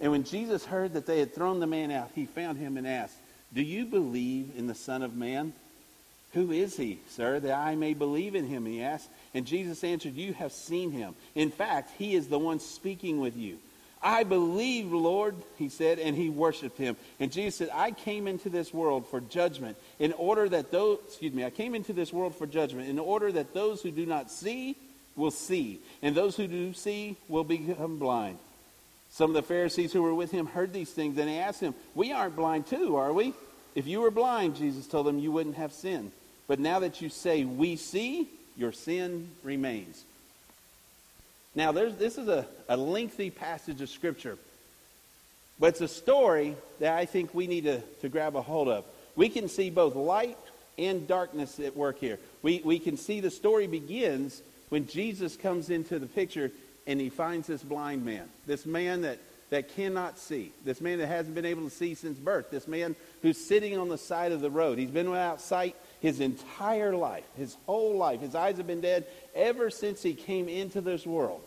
And when Jesus heard that they had thrown the man out, he found him and asked, Do you believe in the Son of Man? Who is he, sir, that I may believe in him? He asked. And Jesus answered, You have seen him. In fact, he is the one speaking with you. I believe, Lord, he said, and he worshiped him. And Jesus said, I came into this world for judgment, in order that those, excuse me, I came into this world for judgment, in order that those who do not see will see, and those who do see will become blind. Some of the Pharisees who were with him heard these things, and they asked him, We aren't blind too, are we? If you were blind, Jesus told them, you wouldn't have sin. But now that you say, We see, your sin remains. Now, this is a, a lengthy passage of Scripture, but it's a story that I think we need to, to grab a hold of. We can see both light and darkness at work here. We, we can see the story begins when Jesus comes into the picture and he finds this blind man, this man that, that cannot see, this man that hasn't been able to see since birth, this man who's sitting on the side of the road. He's been without sight his entire life, his whole life. His eyes have been dead ever since he came into this world.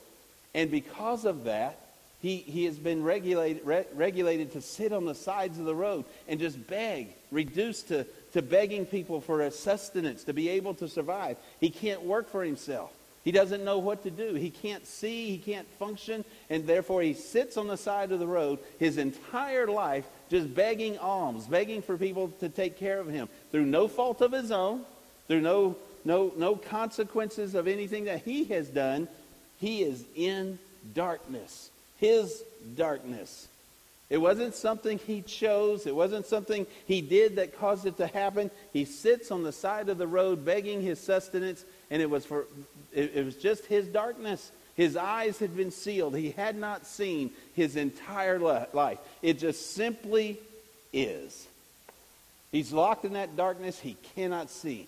And because of that, he, he has been regulated, re- regulated to sit on the sides of the road and just beg, reduced to, to begging people for sustenance to be able to survive. He can't work for himself. He doesn't know what to do. He can't see, he can't function, and therefore he sits on the side of the road his entire life just begging alms, begging for people to take care of him through no fault of his own, through no, no, no consequences of anything that he has done. He is in darkness, his darkness. It wasn't something he chose. It wasn't something he did that caused it to happen. He sits on the side of the road begging his sustenance, and it was for it, it was just his darkness. His eyes had been sealed. He had not seen his entire life. It just simply is. He's locked in that darkness he cannot see.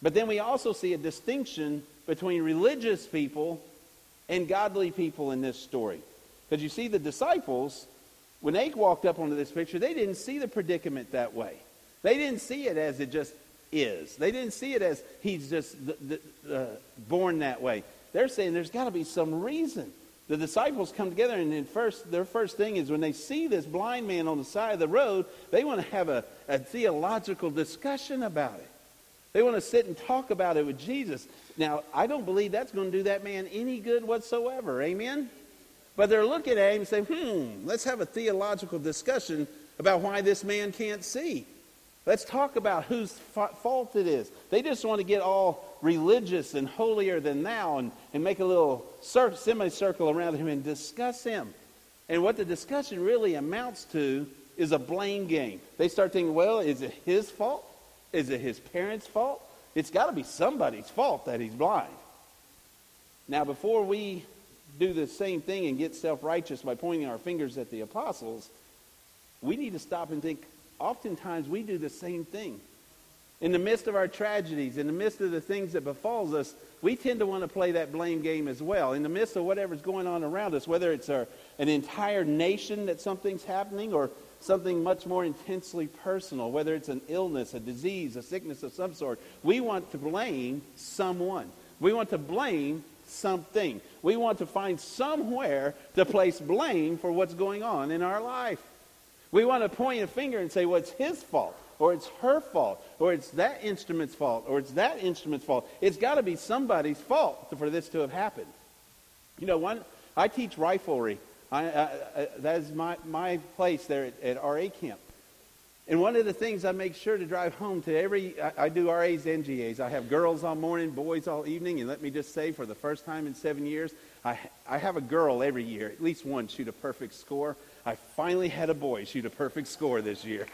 But then we also see a distinction between religious people and godly people in this story. Because you see, the disciples, when they walked up onto this picture, they didn't see the predicament that way. They didn't see it as it just is. They didn't see it as he's just th- th- uh, born that way. They're saying there's got to be some reason. The disciples come together, and first, their first thing is when they see this blind man on the side of the road, they want to have a, a theological discussion about it. They want to sit and talk about it with Jesus. Now, I don't believe that's going to do that man any good whatsoever. Amen? But they're looking at him and saying, hmm, let's have a theological discussion about why this man can't see. Let's talk about whose fa- fault it is. They just want to get all religious and holier than thou and, and make a little cir- semicircle around him and discuss him. And what the discussion really amounts to is a blame game. They start thinking, well, is it his fault? Is it his parents' fault? It's got to be somebody's fault that he's blind. Now, before we do the same thing and get self righteous by pointing our fingers at the apostles, we need to stop and think oftentimes we do the same thing. In the midst of our tragedies, in the midst of the things that befalls us, we tend to want to play that blame game as well. In the midst of whatever's going on around us, whether it's our, an entire nation that something's happening or something much more intensely personal, whether it's an illness, a disease, a sickness of some sort, we want to blame someone. We want to blame something. We want to find somewhere to place blame for what's going on in our life. We want to point a finger and say, well, it's his fault, or it's her fault, or it's that instrument's fault, or it's that instrument's fault. It's got to be somebody's fault for this to have happened. You know, one, I teach riflery. I, I, I, that is my, my place there at, at RA camp. And one of the things I make sure to drive home to every, I, I do RAs and GAs. I have girls all morning, boys all evening, and let me just say, for the first time in seven years, I, I have a girl every year, at least one, shoot a perfect score. I finally had a boy shoot a perfect score this year.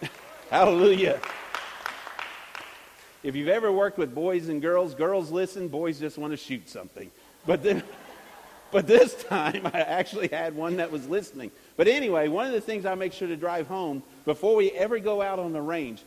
[laughs] Hallelujah. If you've ever worked with boys and girls, girls listen, boys just want to shoot something. But then, [laughs] but this time I actually had one that was listening. But anyway, one of the things I make sure to drive home before we ever go out on the range,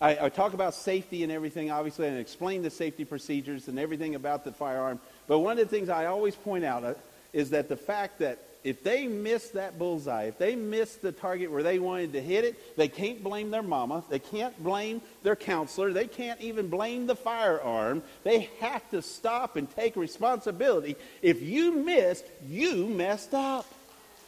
I, I talk about safety and everything, obviously, and explain the safety procedures and everything about the firearm. But one of the things I always point out uh, is that the fact that if they miss that bullseye, if they miss the target where they wanted to hit it, they can't blame their mama. They can't blame their counselor. They can't even blame the firearm. They have to stop and take responsibility. If you missed, you messed up.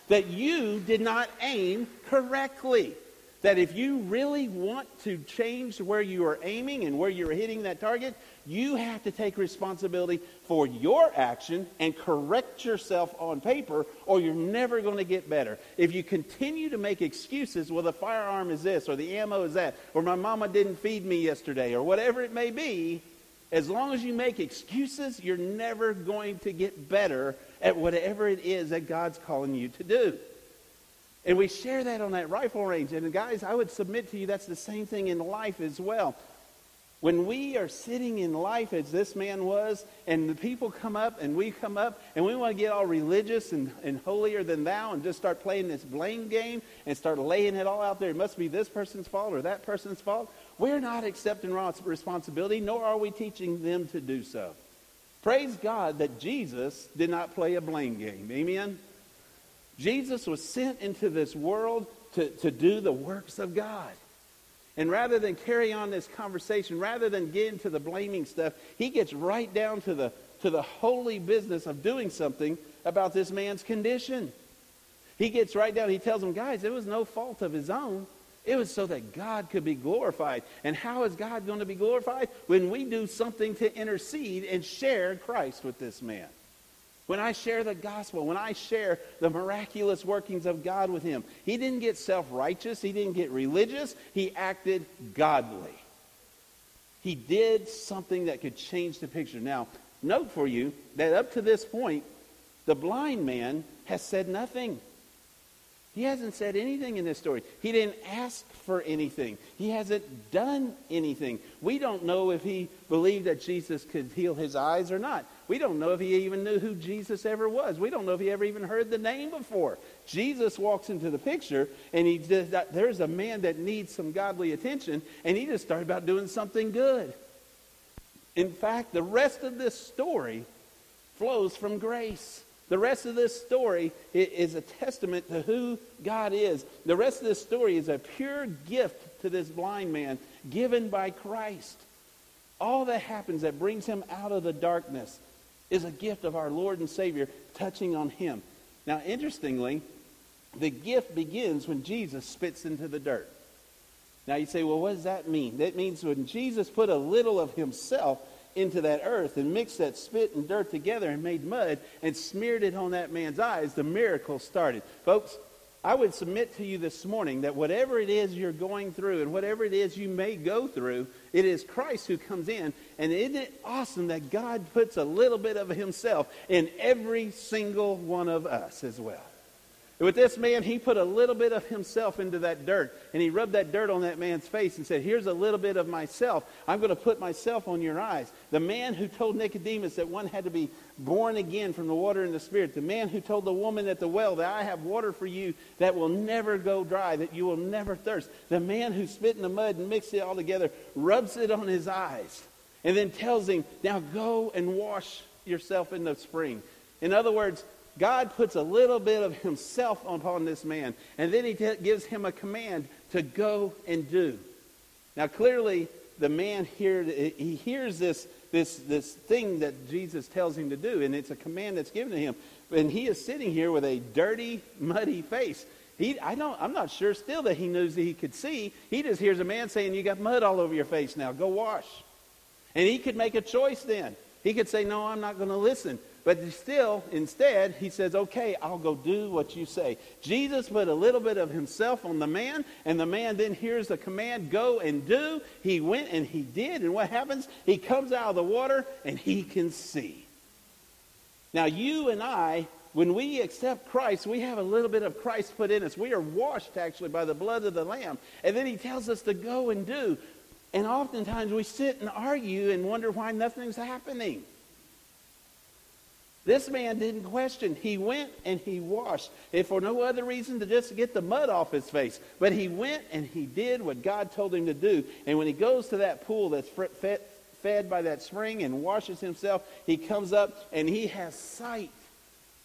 That you did not aim correctly. That if you really want to change where you are aiming and where you're hitting that target, you have to take responsibility for your action and correct yourself on paper, or you're never going to get better. If you continue to make excuses, well, the firearm is this, or the ammo is that, or my mama didn't feed me yesterday, or whatever it may be, as long as you make excuses, you're never going to get better at whatever it is that God's calling you to do. And we share that on that rifle range. And guys, I would submit to you that's the same thing in life as well. When we are sitting in life as this man was, and the people come up and we come up and we want to get all religious and, and holier than thou and just start playing this blame game and start laying it all out there. It must be this person's fault or that person's fault. We're not accepting responsibility, nor are we teaching them to do so. Praise God that Jesus did not play a blame game. Amen? Jesus was sent into this world to, to do the works of God. And rather than carry on this conversation, rather than get into the blaming stuff, he gets right down to the, to the holy business of doing something about this man's condition. He gets right down, he tells them, guys, it was no fault of his own. It was so that God could be glorified. And how is God going to be glorified? When we do something to intercede and share Christ with this man. When I share the gospel, when I share the miraculous workings of God with him, he didn't get self righteous, he didn't get religious, he acted godly. He did something that could change the picture. Now, note for you that up to this point, the blind man has said nothing. He hasn't said anything in this story. He didn't ask for anything. He hasn't done anything. We don't know if he believed that Jesus could heal his eyes or not. We don't know if he even knew who Jesus ever was. We don't know if he ever even heard the name before. Jesus walks into the picture, and he just, there's a man that needs some godly attention, and he just started about doing something good. In fact, the rest of this story flows from grace The rest of this story is a testament to who God is. The rest of this story is a pure gift to this blind man given by Christ. All that happens that brings him out of the darkness is a gift of our Lord and Savior touching on him. Now, interestingly, the gift begins when Jesus spits into the dirt. Now, you say, well, what does that mean? That means when Jesus put a little of himself into that earth and mixed that spit and dirt together and made mud and smeared it on that man's eyes, the miracle started. Folks, I would submit to you this morning that whatever it is you're going through and whatever it is you may go through, it is Christ who comes in. And isn't it awesome that God puts a little bit of himself in every single one of us as well? With this man, he put a little bit of himself into that dirt, and he rubbed that dirt on that man's face and said, Here's a little bit of myself. I'm going to put myself on your eyes. The man who told Nicodemus that one had to be born again from the water and the Spirit, the man who told the woman at the well that I have water for you that will never go dry, that you will never thirst, the man who spit in the mud and mixed it all together, rubs it on his eyes, and then tells him, Now go and wash yourself in the spring. In other words, God puts a little bit of himself upon this man, and then he t- gives him a command to go and do. Now, clearly, the man here, he hears this, this, this thing that Jesus tells him to do, and it's a command that's given to him. And he is sitting here with a dirty, muddy face. He, I don't, I'm not sure still that he knows that he could see. He just hears a man saying, You got mud all over your face now, go wash. And he could make a choice then. He could say, No, I'm not going to listen. But still, instead, he says, Okay, I'll go do what you say. Jesus put a little bit of himself on the man, and the man then hears the command, Go and do. He went and he did. And what happens? He comes out of the water and he can see. Now, you and I, when we accept Christ, we have a little bit of Christ put in us. We are washed, actually, by the blood of the Lamb. And then he tells us to go and do. And oftentimes we sit and argue and wonder why nothing's happening. This man didn't question. He went and he washed. If for no other reason to just get the mud off his face. But he went and he did what God told him to do. And when he goes to that pool that's fed, fed by that spring and washes himself, he comes up and he has sight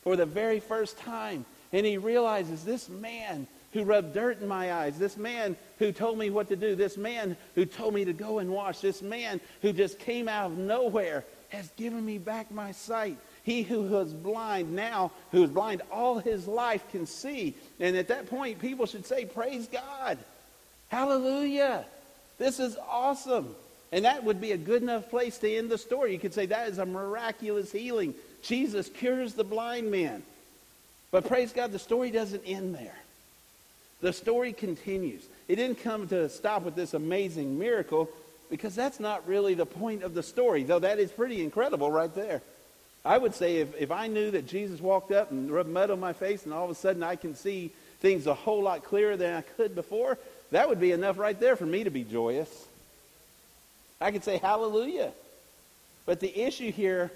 for the very first time. And he realizes this man who rubbed dirt in my eyes, this man who told me what to do, this man who told me to go and wash, this man who just came out of nowhere has given me back my sight. He who was blind now, who was blind all his life, can see. And at that point, people should say, Praise God. Hallelujah. This is awesome. And that would be a good enough place to end the story. You could say that is a miraculous healing. Jesus cures the blind man. But praise God, the story doesn't end there. The story continues. It didn't come to stop with this amazing miracle because that's not really the point of the story, though that is pretty incredible right there. I would say if, if I knew that Jesus walked up and rubbed mud on my face and all of a sudden I can see things a whole lot clearer than I could before, that would be enough right there for me to be joyous. I could say hallelujah. But the issue here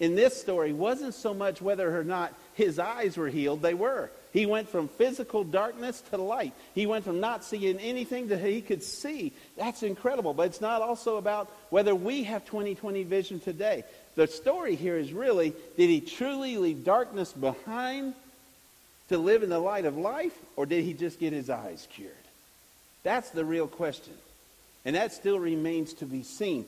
in this story wasn't so much whether or not his eyes were healed, they were. He went from physical darkness to light. He went from not seeing anything to he could see. That's incredible. But it's not also about whether we have 2020 vision today. The story here is really did he truly leave darkness behind to live in the light of life, or did he just get his eyes cured? That's the real question. And that still remains to be seen.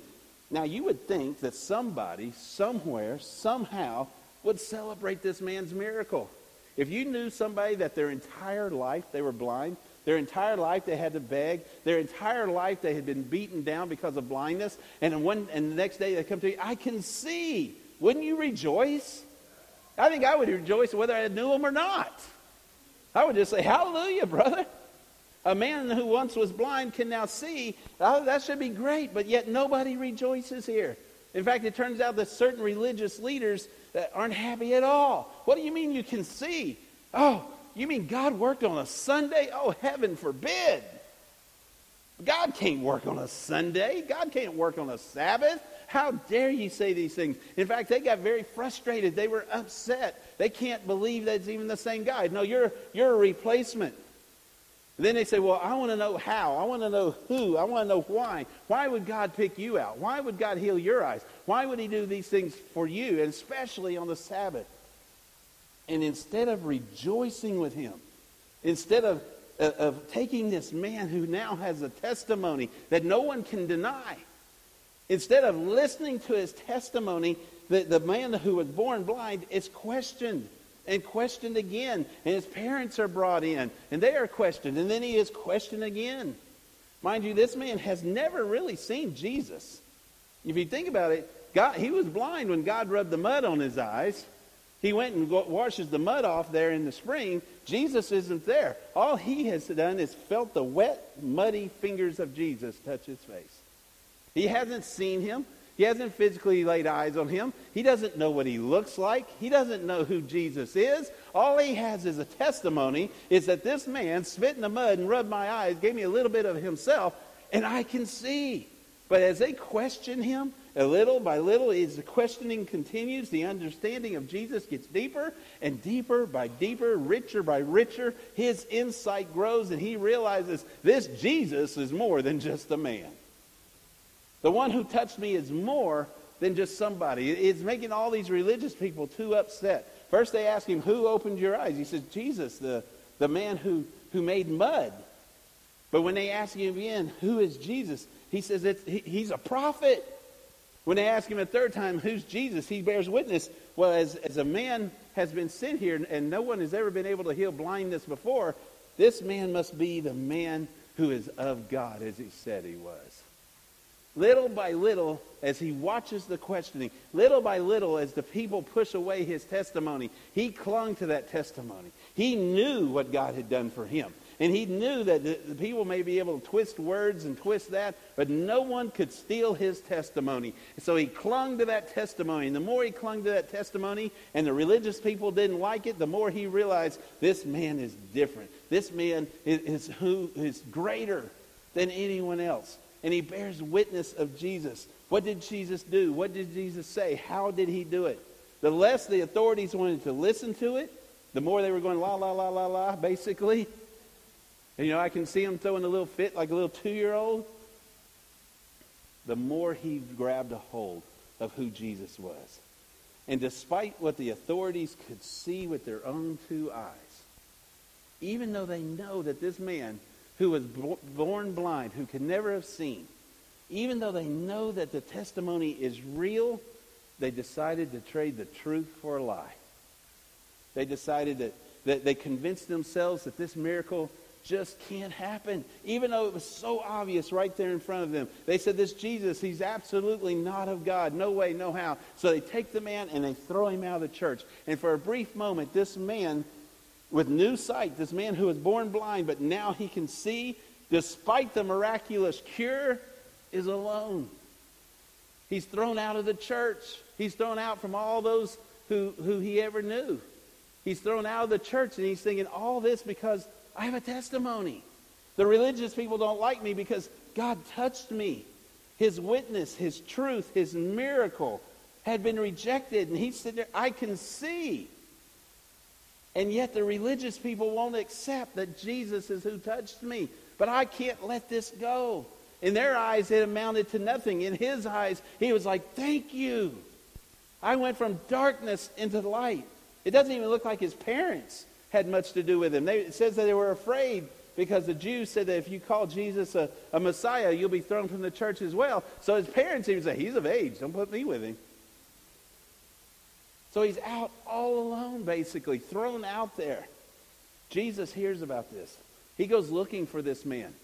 Now, you would think that somebody, somewhere, somehow, would celebrate this man's miracle. If you knew somebody that their entire life they were blind, their entire life they had to beg, their entire life they had been beaten down because of blindness, and, one, and the next day they come to you, I can see. Wouldn't you rejoice? I think I would rejoice whether I knew him or not. I would just say, Hallelujah, brother. A man who once was blind can now see. Oh, that should be great, but yet nobody rejoices here. In fact, it turns out that certain religious leaders that aren't happy at all. What do you mean you can see? Oh, you mean God worked on a Sunday? Oh, heaven forbid. God can't work on a Sunday. God can't work on a Sabbath. How dare you say these things? In fact, they got very frustrated. They were upset. They can't believe that it's even the same God. No, you're, you're a replacement. Then they say, Well, I want to know how. I want to know who. I want to know why. Why would God pick you out? Why would God heal your eyes? Why would He do these things for you, and especially on the Sabbath? And instead of rejoicing with him, instead of, of, taking this man who now has a testimony that no one can deny, instead of listening to his testimony, the, the man who was born blind is questioned and questioned again. And his parents are brought in and they are questioned. And then he is questioned again. Mind you, this man has never really seen Jesus. If you think about it, God, he was blind when God rubbed the mud on his eyes. He went and washes the mud off there in the spring. Jesus isn't there. All he has done is felt the wet, muddy fingers of Jesus touch his face. He hasn't seen him. He hasn't physically laid eyes on him. He doesn't know what he looks like. He doesn't know who Jesus is. All he has is a testimony is that this man spit in the mud and rubbed my eyes, gave me a little bit of himself, and I can see. But as they question him, a little by little, as the questioning continues, the understanding of Jesus gets deeper and deeper by deeper, richer by richer. His insight grows, and he realizes this Jesus is more than just a man. The one who touched me is more than just somebody. It's making all these religious people too upset. First, they ask him, Who opened your eyes? He says, Jesus, the, the man who, who made mud. But when they ask him again, Who is Jesus? He says, he, He's a prophet. When they ask him a third time, Who's Jesus? He bears witness. Well, as, as a man has been sent here and, and no one has ever been able to heal blindness before, this man must be the man who is of God, as he said he was. Little by little, as he watches the questioning, little by little, as the people push away his testimony, he clung to that testimony. He knew what God had done for him. And he knew that the, the people may be able to twist words and twist that, but no one could steal his testimony. So he clung to that testimony. And the more he clung to that testimony, and the religious people didn't like it, the more he realized this man is different. This man is, is who is greater than anyone else and he bears witness of Jesus. What did Jesus do? What did Jesus say? How did he do it? The less the authorities wanted to listen to it, the more they were going la la la la la, basically. And you know, I can see him throwing a little fit like a little two year old. The more he grabbed a hold of who Jesus was. And despite what the authorities could see with their own two eyes, even though they know that this man who was born blind, who could never have seen, even though they know that the testimony is real, they decided to trade the truth for a lie. They decided that, that they convinced themselves that this miracle just can't happen, even though it was so obvious right there in front of them. They said, This Jesus, he's absolutely not of God. No way, no how. So they take the man and they throw him out of the church. And for a brief moment, this man with new sight, this man who was born blind, but now he can see, despite the miraculous cure, is alone. He's thrown out of the church. He's thrown out from all those who, who he ever knew. He's thrown out of the church, and he's thinking, all this because I have a testimony. The religious people don't like me because God touched me. His witness, his truth, his miracle had been rejected, and he's sitting there, I can see. And yet the religious people won't accept that Jesus is who touched me. But I can't let this go. In their eyes, it amounted to nothing. In his eyes, he was like, Thank you. I went from darkness into light. It doesn't even look like his parents had much to do with him. They, it says that they were afraid because the Jews said that if you call Jesus a, a Messiah, you'll be thrown from the church as well. So his parents even say, He's of age. Don't put me with him. So he's out all alone, basically, thrown out there. Jesus hears about this. He goes looking for this man.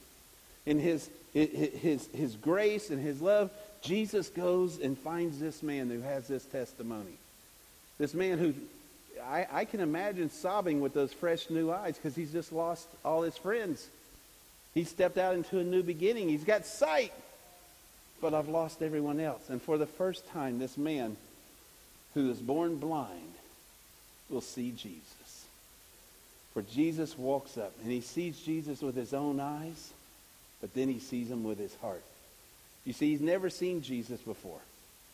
In his, his, his grace and his love, Jesus goes and finds this man who has this testimony. This man who I, I can imagine sobbing with those fresh new eyes because he's just lost all his friends. He stepped out into a new beginning. He's got sight, but I've lost everyone else. And for the first time, this man who is born blind will see Jesus. For Jesus walks up and he sees Jesus with his own eyes, but then he sees him with his heart. You see, he's never seen Jesus before.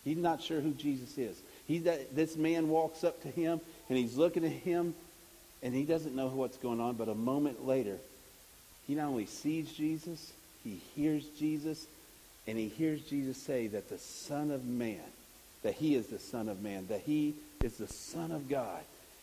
He's not sure who Jesus is. He, this man walks up to him and he's looking at him and he doesn't know what's going on, but a moment later, he not only sees Jesus, he hears Jesus, and he hears Jesus say that the Son of Man, that he is the Son of Man, that he is the Son of God.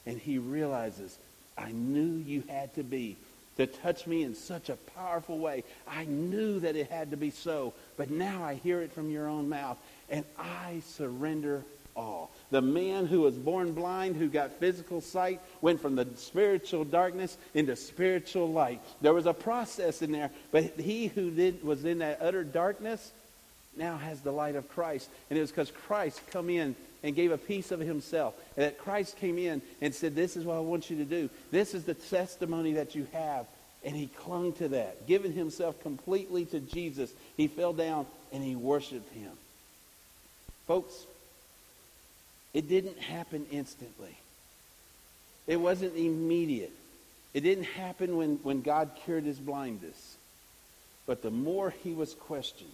And he realizes, I knew you had to be to touch me in such a powerful way. I knew that it had to be so, but now I hear it from your own mouth, and I surrender all. The man who was born blind, who got physical sight, went from the spiritual darkness into spiritual light. There was a process in there, but he who did, was in that utter darkness now has the light of Christ. And it was because Christ come in and gave a piece of himself. And that Christ came in and said, this is what I want you to do. This is the testimony that you have. And he clung to that, giving himself completely to Jesus. He fell down and he worshiped him. Folks, it didn't happen instantly. It wasn't immediate. It didn't happen when, when God cured his blindness. But the more he was questioned,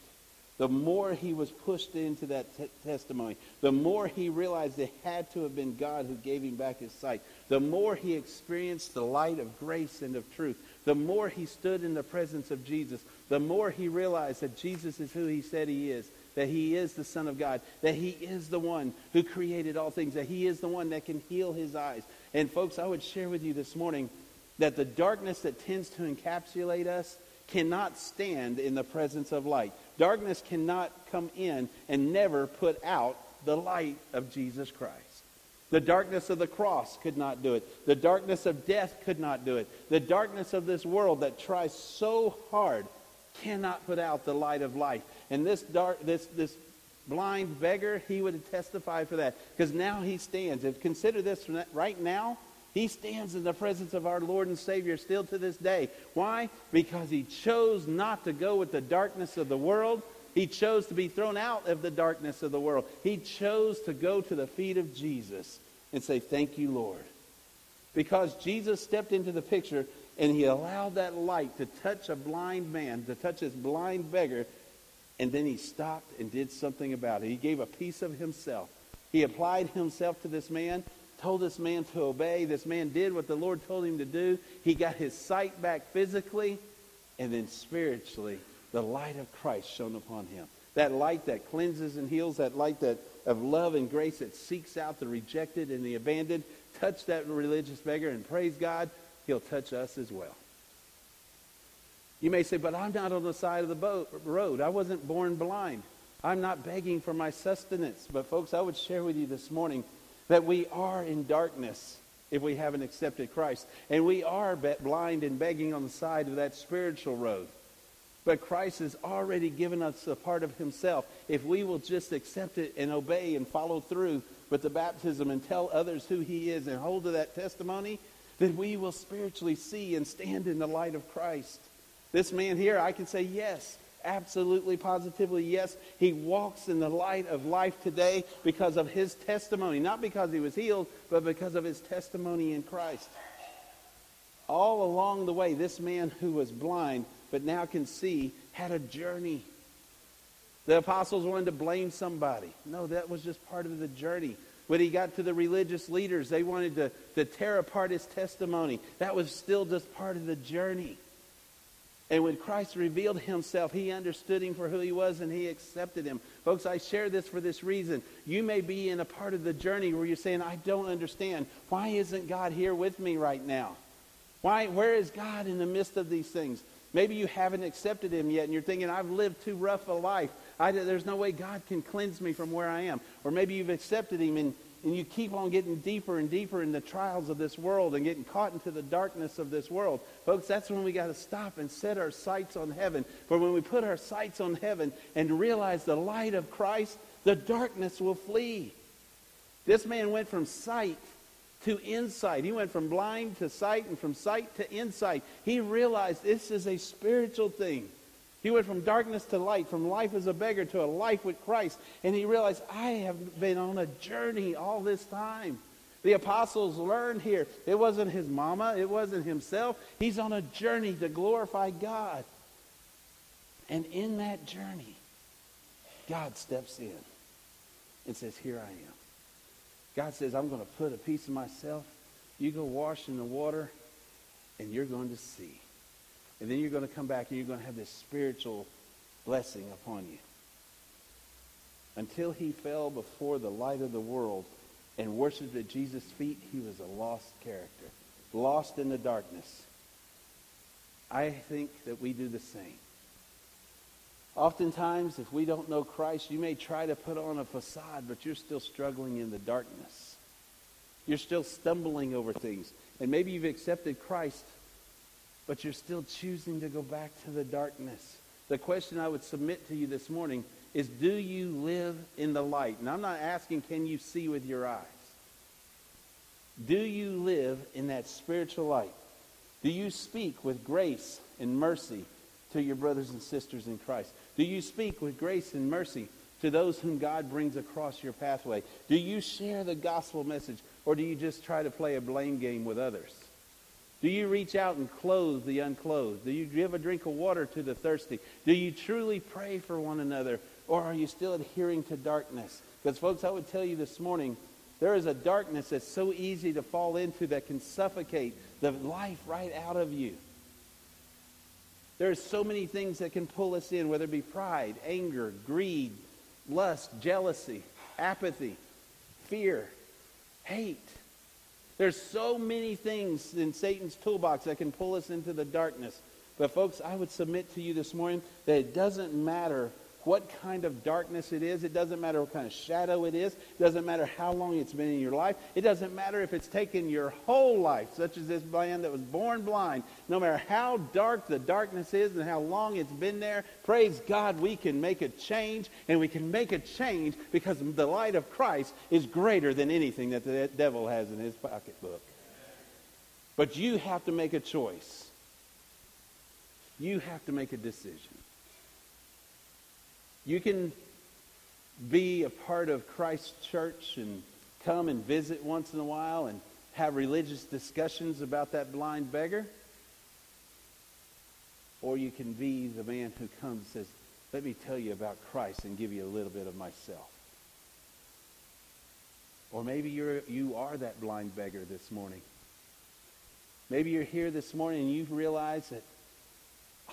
the more he was pushed into that te- testimony, the more he realized it had to have been God who gave him back his sight, the more he experienced the light of grace and of truth, the more he stood in the presence of Jesus, the more he realized that Jesus is who he said he is, that he is the Son of God, that he is the one who created all things, that he is the one that can heal his eyes. And folks, I would share with you this morning that the darkness that tends to encapsulate us cannot stand in the presence of light. Darkness cannot come in and never put out the light of Jesus Christ. The darkness of the cross could not do it. The darkness of death could not do it. The darkness of this world that tries so hard cannot put out the light of life. And this dark, this this blind beggar, he would testify for that because now he stands. If consider this right now, he stands in the presence of our Lord and Savior still to this day. Why? Because he chose not to go with the darkness of the world. He chose to be thrown out of the darkness of the world. He chose to go to the feet of Jesus and say, Thank you, Lord. Because Jesus stepped into the picture and he allowed that light to touch a blind man, to touch this blind beggar, and then he stopped and did something about it. He gave a piece of himself. He applied himself to this man, told this man to obey. This man did what the Lord told him to do. He got his sight back physically, and then spiritually, the light of Christ shone upon him. That light that cleanses and heals, that light that of love and grace that seeks out the rejected and the abandoned, touch that religious beggar, and praise God, he'll touch us as well. You may say, but I'm not on the side of the boat, road. I wasn't born blind. I'm not begging for my sustenance. But, folks, I would share with you this morning that we are in darkness if we haven't accepted Christ. And we are blind and begging on the side of that spiritual road. But Christ has already given us a part of himself. If we will just accept it and obey and follow through with the baptism and tell others who he is and hold to that testimony, then we will spiritually see and stand in the light of Christ. This man here, I can say yes, absolutely, positively yes. He walks in the light of life today because of his testimony. Not because he was healed, but because of his testimony in Christ. All along the way, this man who was blind but now can see had a journey. The apostles wanted to blame somebody. No, that was just part of the journey. When he got to the religious leaders, they wanted to, to tear apart his testimony. That was still just part of the journey. And when Christ revealed himself, he understood him for who he was and he accepted him. Folks, I share this for this reason. You may be in a part of the journey where you're saying, I don't understand. Why isn't God here with me right now? Why, where is God in the midst of these things? Maybe you haven't accepted him yet and you're thinking, I've lived too rough a life. I, there's no way God can cleanse me from where I am. Or maybe you've accepted him and, and you keep on getting deeper and deeper in the trials of this world and getting caught into the darkness of this world. Folks, that's when we got to stop and set our sights on heaven. For when we put our sights on heaven and realize the light of Christ, the darkness will flee. This man went from sight to insight. He went from blind to sight and from sight to insight. He realized this is a spiritual thing. He went from darkness to light, from life as a beggar to a life with Christ. And he realized, I have been on a journey all this time. The apostles learned here. It wasn't his mama, it wasn't himself. He's on a journey to glorify God. And in that journey, God steps in and says, Here I am. God says, I'm going to put a piece of myself. You go wash in the water, and you're going to see. And then you're going to come back and you're going to have this spiritual blessing upon you. Until he fell before the light of the world, and worshiped at Jesus' feet, he was a lost character, lost in the darkness. I think that we do the same. Oftentimes, if we don't know Christ, you may try to put on a facade, but you're still struggling in the darkness. You're still stumbling over things. And maybe you've accepted Christ, but you're still choosing to go back to the darkness. The question I would submit to you this morning is do you live in the light? And I'm not asking, can you see with your eyes? Do you live in that spiritual light? Do you speak with grace and mercy to your brothers and sisters in Christ? Do you speak with grace and mercy to those whom God brings across your pathway? Do you share the gospel message or do you just try to play a blame game with others? Do you reach out and clothe the unclothed? Do you give a drink of water to the thirsty? Do you truly pray for one another or are you still adhering to darkness? Because, folks, I would tell you this morning, there is a darkness that's so easy to fall into that can suffocate the life right out of you. There are so many things that can pull us in, whether it be pride, anger, greed, lust, jealousy, apathy, fear, hate. There's so many things in Satan's toolbox that can pull us into the darkness. But folks, I would submit to you this morning that it doesn't matter what kind of darkness it is. It doesn't matter what kind of shadow it is. It doesn't matter how long it's been in your life. It doesn't matter if it's taken your whole life, such as this man that was born blind. No matter how dark the darkness is and how long it's been there, praise God, we can make a change, and we can make a change because the light of Christ is greater than anything that the devil has in his pocketbook. But you have to make a choice. You have to make a decision. You can be a part of Christ's church and come and visit once in a while and have religious discussions about that blind beggar. Or you can be the man who comes and says, let me tell you about Christ and give you a little bit of myself. Or maybe you're, you are that blind beggar this morning. Maybe you're here this morning and you realize that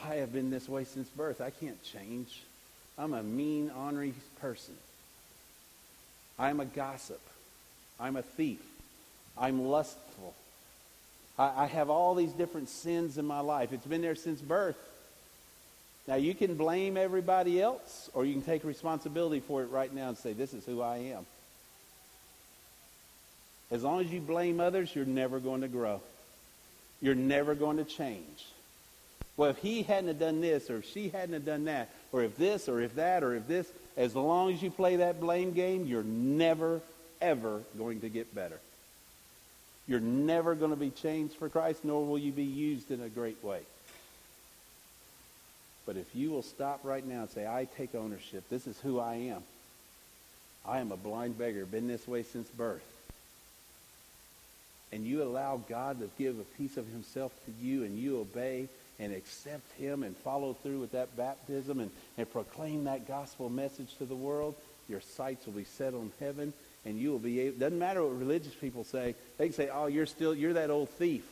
I have been this way since birth. I can't change. I'm a mean, ornery person. I'm a gossip. I'm a thief. I'm lustful. I, I, have all these different sins in my life. It's been there since birth. Now, you can blame everybody else, or you can take responsibility for it right now and say, This is who I am. As long as you blame others, you're never going to grow. You're never going to change. Well, if he hadn't have done this, or if she hadn't have done that, or if this, or if that, or if this, as long as you play that blame game, you're never, ever going to get better. You're never going to be changed for Christ, nor will you be used in a great way. But if you will stop right now and say, I take ownership, this is who I am. I am a blind beggar, been this way since birth. And you allow God to give a piece of himself to you and you obey and accept him and follow through with that baptism and, and proclaim that gospel message to the world, your sights will be set on heaven and you will be able, doesn't matter what religious people say. They can say, oh, you're still, you're that old thief.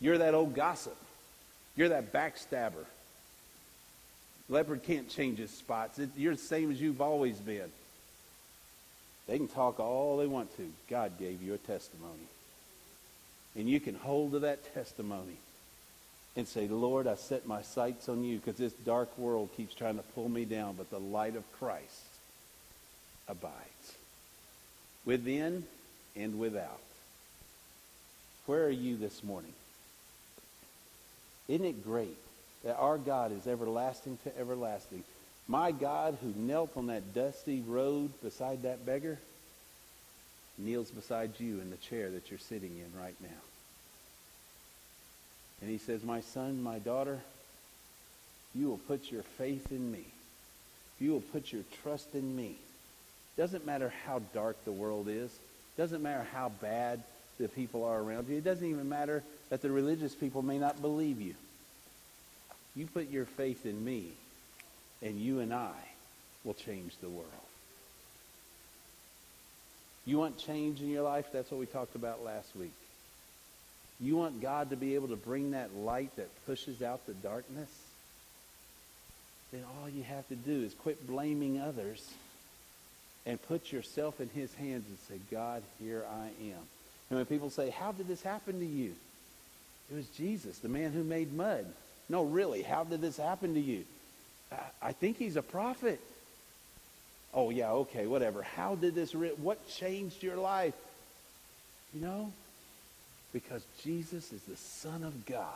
You're that old gossip. You're that backstabber. Leopard can't change his spots. It, you're the same as you've always been. They can talk all they want to. God gave you a testimony. And you can hold to that testimony and say, Lord, I set my sights on you because this dark world keeps trying to pull me down, but the light of Christ abides within and without. Where are you this morning? Isn't it great that our God is everlasting to everlasting? My God, who knelt on that dusty road beside that beggar, kneels beside you in the chair that you're sitting in right now. And he says, My son, my daughter, you will put your faith in me. You will put your trust in me. Doesn't matter how dark the world is. Doesn't matter how bad the people are around you. It doesn't even matter that the religious people may not believe you. You put your faith in me, and you and I will change the world. You want change in your life? That's what we talked about last week. You want God to be able to bring that light that pushes out the darkness? Then all you have to do is quit blaming others and put yourself in his hands and say, God, here I am. And when people say, How did this happen to you? It was Jesus, the man who made mud. No, really, how did this happen to you? I, I think he's a prophet. Oh, yeah, okay, whatever. How did this, re- what changed your life? You know, because Jesus is the Son of God.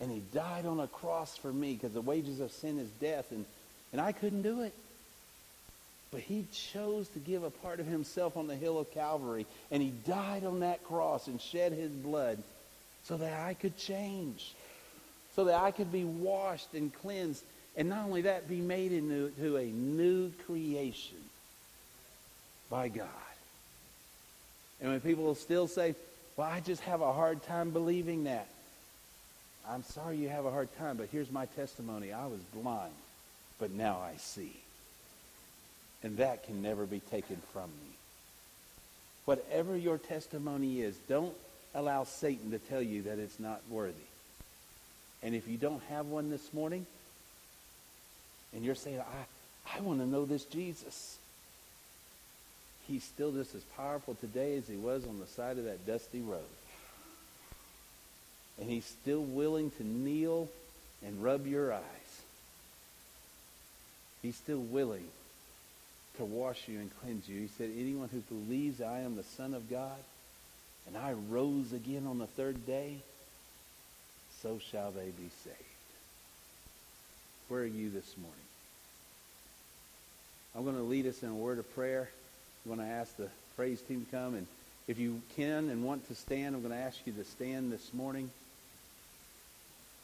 And he died on a cross for me because the wages of sin is death, and, and I couldn't do it. But he chose to give a part of himself on the hill of Calvary, and he died on that cross and shed his blood so that I could change, so that I could be washed and cleansed, and not only that, be made into a new creation by God. And when people still say, well, I just have a hard time believing that. I'm sorry you have a hard time, but here's my testimony. I was blind, but now I see. And that can never be taken from me. Whatever your testimony is, don't allow Satan to tell you that it's not worthy. And if you don't have one this morning, and you're saying, I, I want to know this Jesus, he's still just as powerful today as he was on the side of that dusty road. And he's still willing to kneel and rub your eyes. He's still willing to wash you and cleanse you. He said, anyone who believes I am the Son of God and I rose again on the third day, so shall they be saved. Where are you this morning? I'm going to lead us in a word of prayer. I'm going to ask the praise team to come. And if you can and want to stand, I'm going to ask you to stand this morning.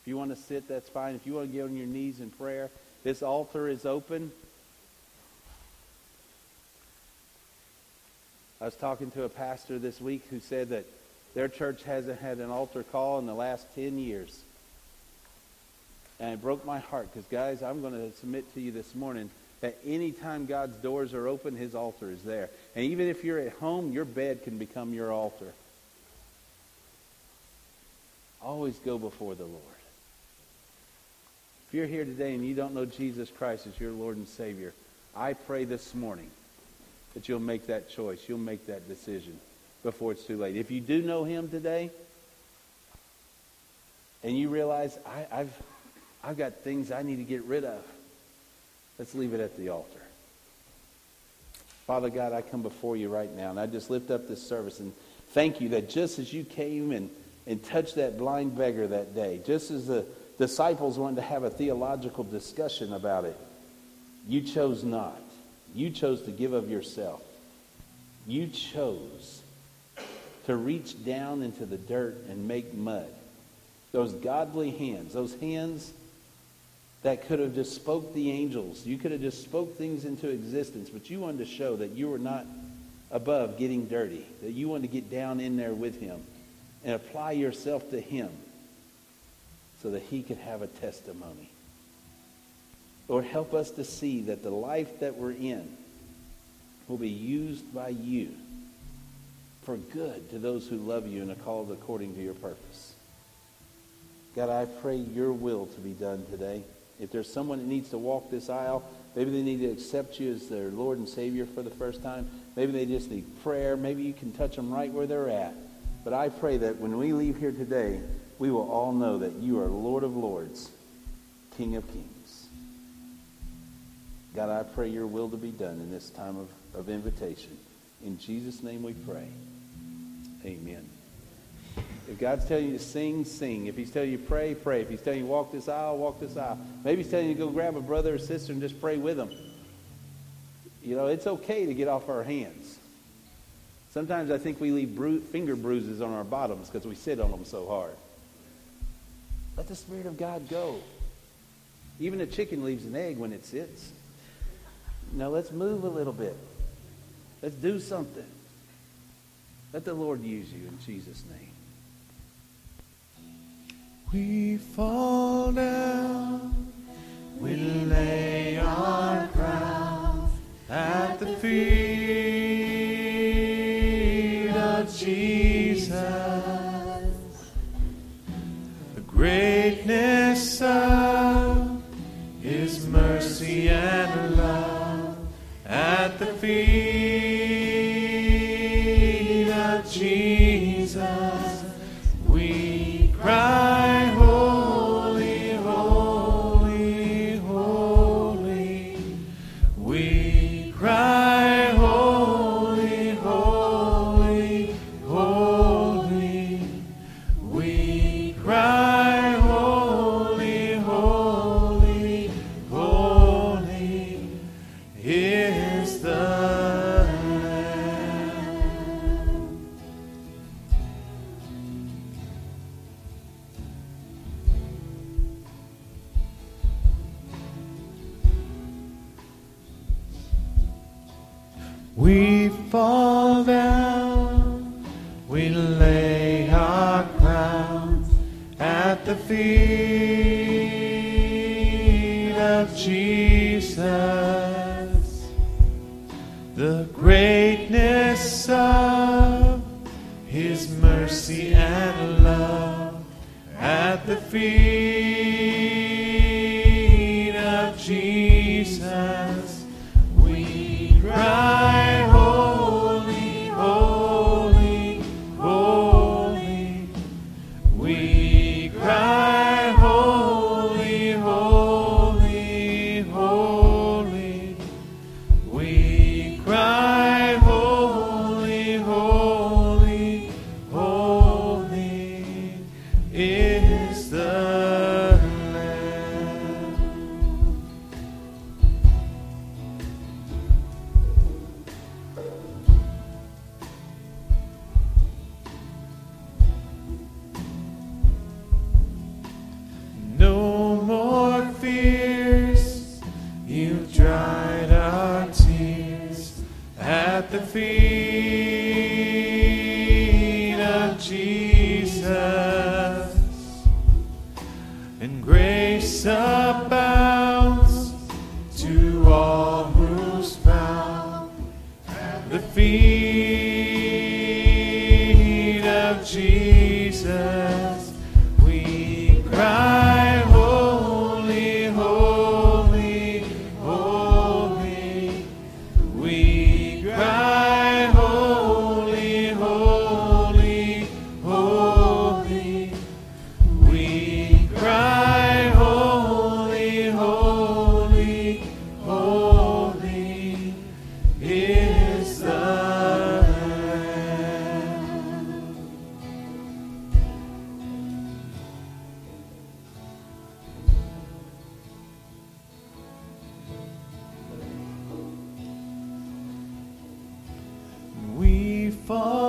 If you want to sit, that's fine. If you want to get on your knees in prayer, this altar is open. I was talking to a pastor this week who said that their church hasn't had an altar call in the last 10 years. And it broke my heart because, guys, I'm going to submit to you this morning that anytime God's doors are open, his altar is there. And even if you're at home, your bed can become your altar. Always go before the Lord. If you're here today and you don't know Jesus Christ as your Lord and Savior, I pray this morning that you'll make that choice. You'll make that decision before it's too late. If you do know him today and you realize I, I've, I've got things I need to get rid of, let's leave it at the altar. Father God, I come before you right now and I just lift up this service and thank you that just as you came and, and touched that blind beggar that day, just as the disciples wanted to have a theological discussion about it, you chose not. You chose to give of yourself. You chose to reach down into the dirt and make mud. Those godly hands, those hands that could have just spoke the angels. You could have just spoke things into existence, but you wanted to show that you were not above getting dirty, that you wanted to get down in there with him and apply yourself to him so that he could have a testimony. Lord, help us to see that the life that we're in will be used by you for good to those who love you and are called according to your purpose. God, I pray your will to be done today. If there's someone that needs to walk this aisle, maybe they need to accept you as their Lord and Savior for the first time. Maybe they just need prayer. Maybe you can touch them right where they're at. But I pray that when we leave here today, we will all know that you are Lord of Lords, King of Kings. God, I pray your will to be done in this time of, of invitation. In Jesus' name we pray. Amen. If God's telling you to sing, sing. If he's telling you to pray, pray. If he's telling you walk this aisle, walk this aisle. Maybe he's telling you to go grab a brother or sister and just pray with them. You know, it's okay to get off our hands. Sometimes I think we leave bru- finger bruises on our bottoms because we sit on them so hard. Let the Spirit of God go. Even a chicken leaves an egg when it sits. Now let's move a little bit. Let's do something. Let the Lord use you in Jesus' name. We fall down, we lay our crowns at the feet of Jesus. The greatness of His mercy and love at Jesus, We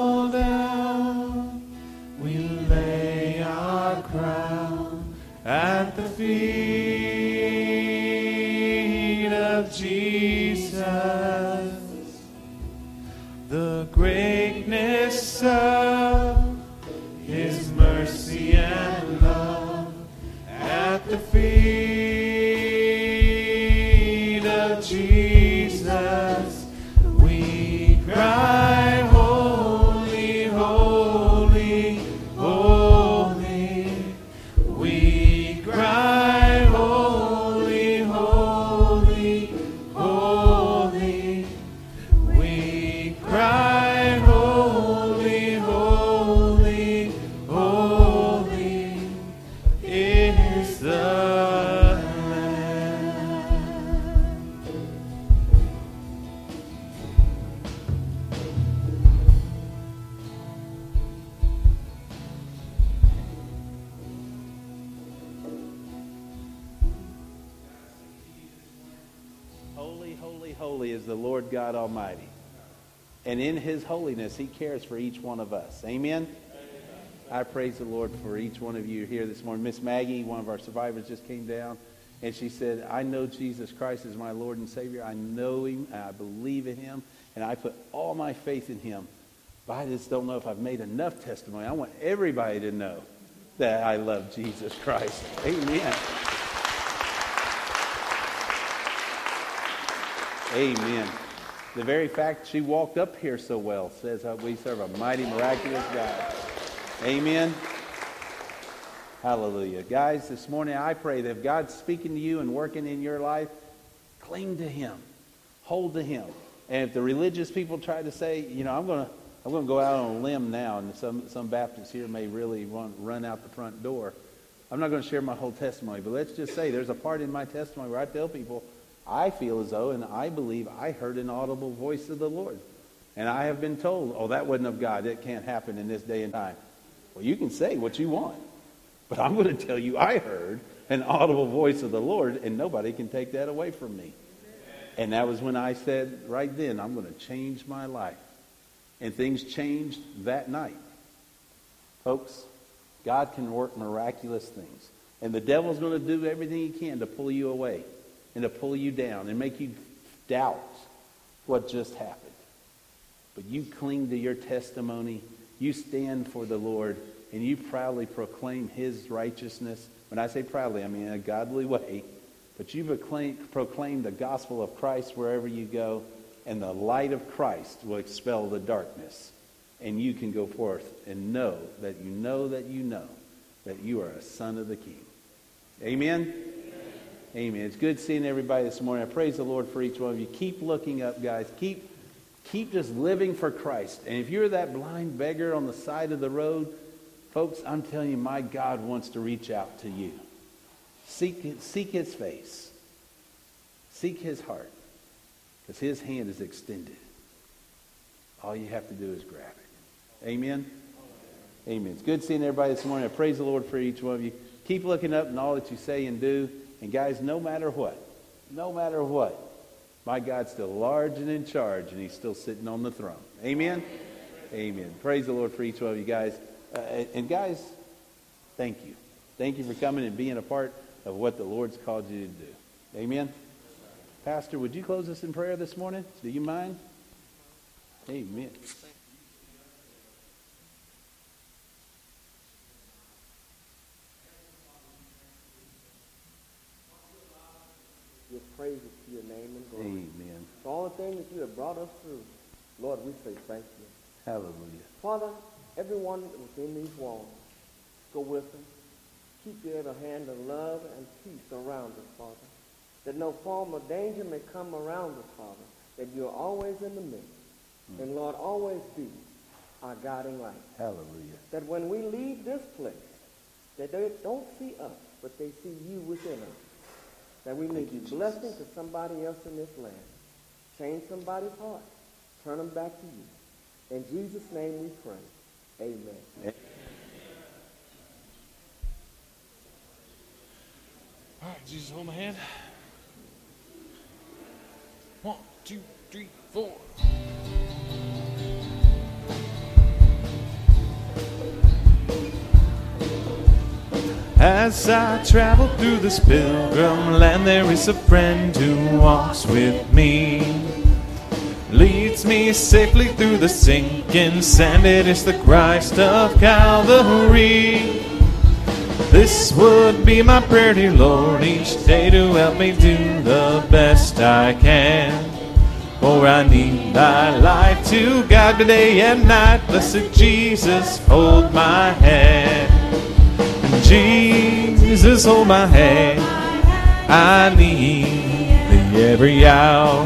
he cares for each one of us. Amen? I praise the Lord for each one of you here this morning. Miss Maggie, one of our survivors, just came down and she said, I know Jesus Christ is my Lord and Savior. I know him, and I believe in him, and I put all my faith in him. But I just don't know if I've made enough testimony. I want everybody to know that I love Jesus Christ. Amen. Amen. The very fact she walked up here so well says we serve a mighty, miraculous God. Amen. Hallelujah. Guys, this morning I pray that if God's speaking to you and working in your life, cling to Him. Hold to Him. And if the religious people try to say, you know, I'm going to I'm going to go out on a limb now, and some, some Baptists here may really run, run out the front door. I'm not going to share my whole testimony, but let's just say there's a part in my testimony where I tell people I feel as though and I believe I heard an audible voice of the Lord. And I have been told, oh, that wasn't of God. It can't happen in this day and time. Well, you can say what you want, but I'm going to tell you I heard an audible voice of the Lord, and nobody can take that away from me. And that was when I said, right then, I'm going to change my life. And things changed that night. Folks, God can work miraculous things. And the devil's going to do everything he can to pull you away and to pull you down and make you doubt what just happened. But you cling to your testimony, you stand for the Lord, and you proudly proclaim his righteousness. When I say proudly, I mean in a godly way. But you proclaim, proclaim the gospel of Christ wherever you go, and the light of Christ will expel the darkness. And you can go forth and know that you know that you know that you are a son of the King. Amen? Amen. It's good seeing everybody this morning. I praise the Lord for each one of you. Keep looking up, guys. Keep, keep just living for Christ. And if you're that blind beggar on the side of the road, folks, I'm telling you, my God wants to reach out to you. Seek, seek his face. Seek his heart. Because his hand is extended. All you have to do is grab it. Amen? Amen. It's good seeing everybody this morning. I praise the Lord for each one of you. Keep looking up in all that you say and do. And guys, no matter what, no matter what, my God's still large and in charge, and he's still sitting on the throne. Amen? Amen. Praise the Lord for each one of you guys. Uh, and guys, thank you. Thank you for coming and being a part of what the Lord's called you to do. Amen? Pastor, would you close us in prayer this morning? Do you mind? Amen. Give praises to your name and glory. Amen. For all the things that you have brought us through, Lord, we say thank you. Hallelujah. Father, everyone within these walls, go with them. Keep your ever hand of love and peace around us, Father. That no form of danger may come around us, Father. That you're always in the midst. Hmm. And Lord, always be our guiding light. Hallelujah. That when we leave this place, that they don't see us, but they see you within us. That we may be blessing to somebody else in this land. Change somebody's heart. Turn them back to you. In Jesus' name we pray. Amen. All right, Jesus, hold my hand. One, two, three, four. As I travel through this pilgrim land, there is a friend who walks with me. Leads me safely through the sinking sand. It is the Christ of Calvary. This would be my prayer, dear Lord, each day to help me do the best I can. For I need thy light to guide me day and night. Blessed Jesus, hold my hand. Jesus, hold my hand. I need thee every hour.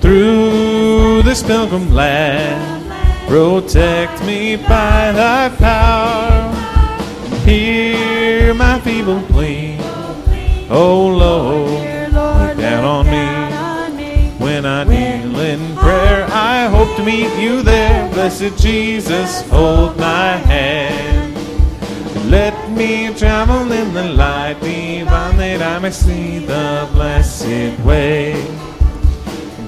Through this pilgrim land, protect me by thy power. Hear my feeble plea. Oh Lord, look down on me. When I kneel in prayer, I hope to meet you there. Blessed Jesus, hold my hand. Let me travel in the light divine that I may see the blessed way.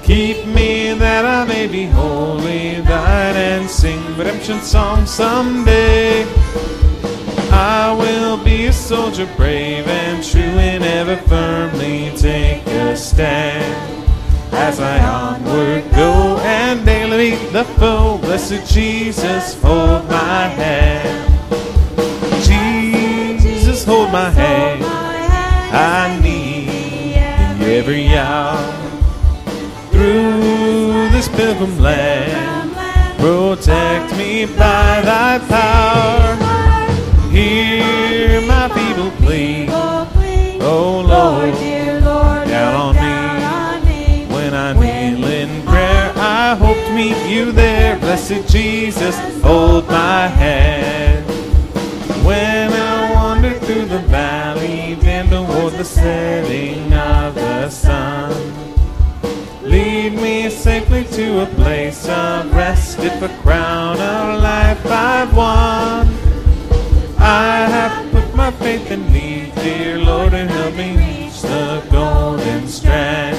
Keep me that I may be holy thine and sing redemption songs someday. I will be a soldier brave and true and ever firmly take a stand. As I onward go and daily meet the foe, blessed Jesus, hold my hand. Hold my hand. I need every hour. Through this pilgrim land, protect me by thy power. Hear my people plea. Oh Lord, down on me. When I kneel in prayer, I hope to meet you there. Blessed Jesus, hold my hand. Through the valley, down toward the setting of the sun. Lead me safely to a place of rest if a crown of life I've won. I have put my faith in thee, dear Lord, and help me reach the golden strand.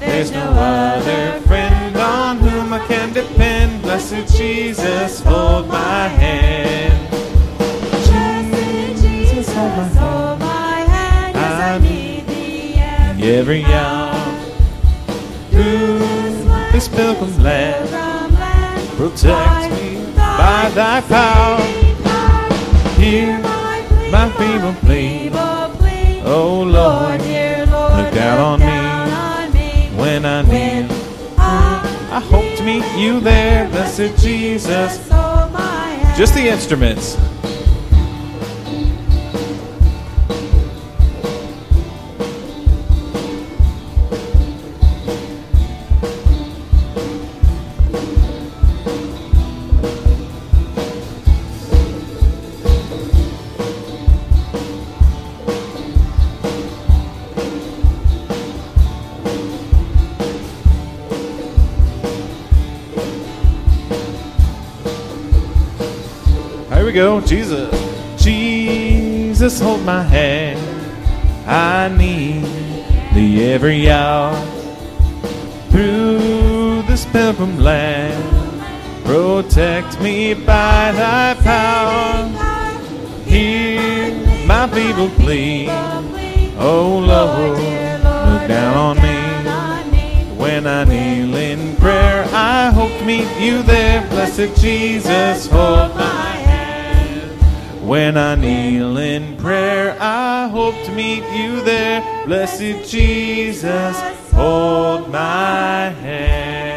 There's no other friend on whom I can depend. Blessed Jesus, hold my hand. Every hour. Through this pilgrim land, protect me by thy power. Hear my feeble plea. Oh Lord, look down on me when I kneel. I hope to meet you there, blessed Jesus. Just the instruments. Go. Jesus. Jesus, hold my hand. I need thee every hour. Through this pilgrim land, protect me by thy power. Hear my feeble plea. Oh Lord, look down on me. When I kneel in prayer, I hope to meet you there. Blessed Jesus, hold my when I kneel in prayer, I hope to meet you there. Blessed Jesus, hold my hand.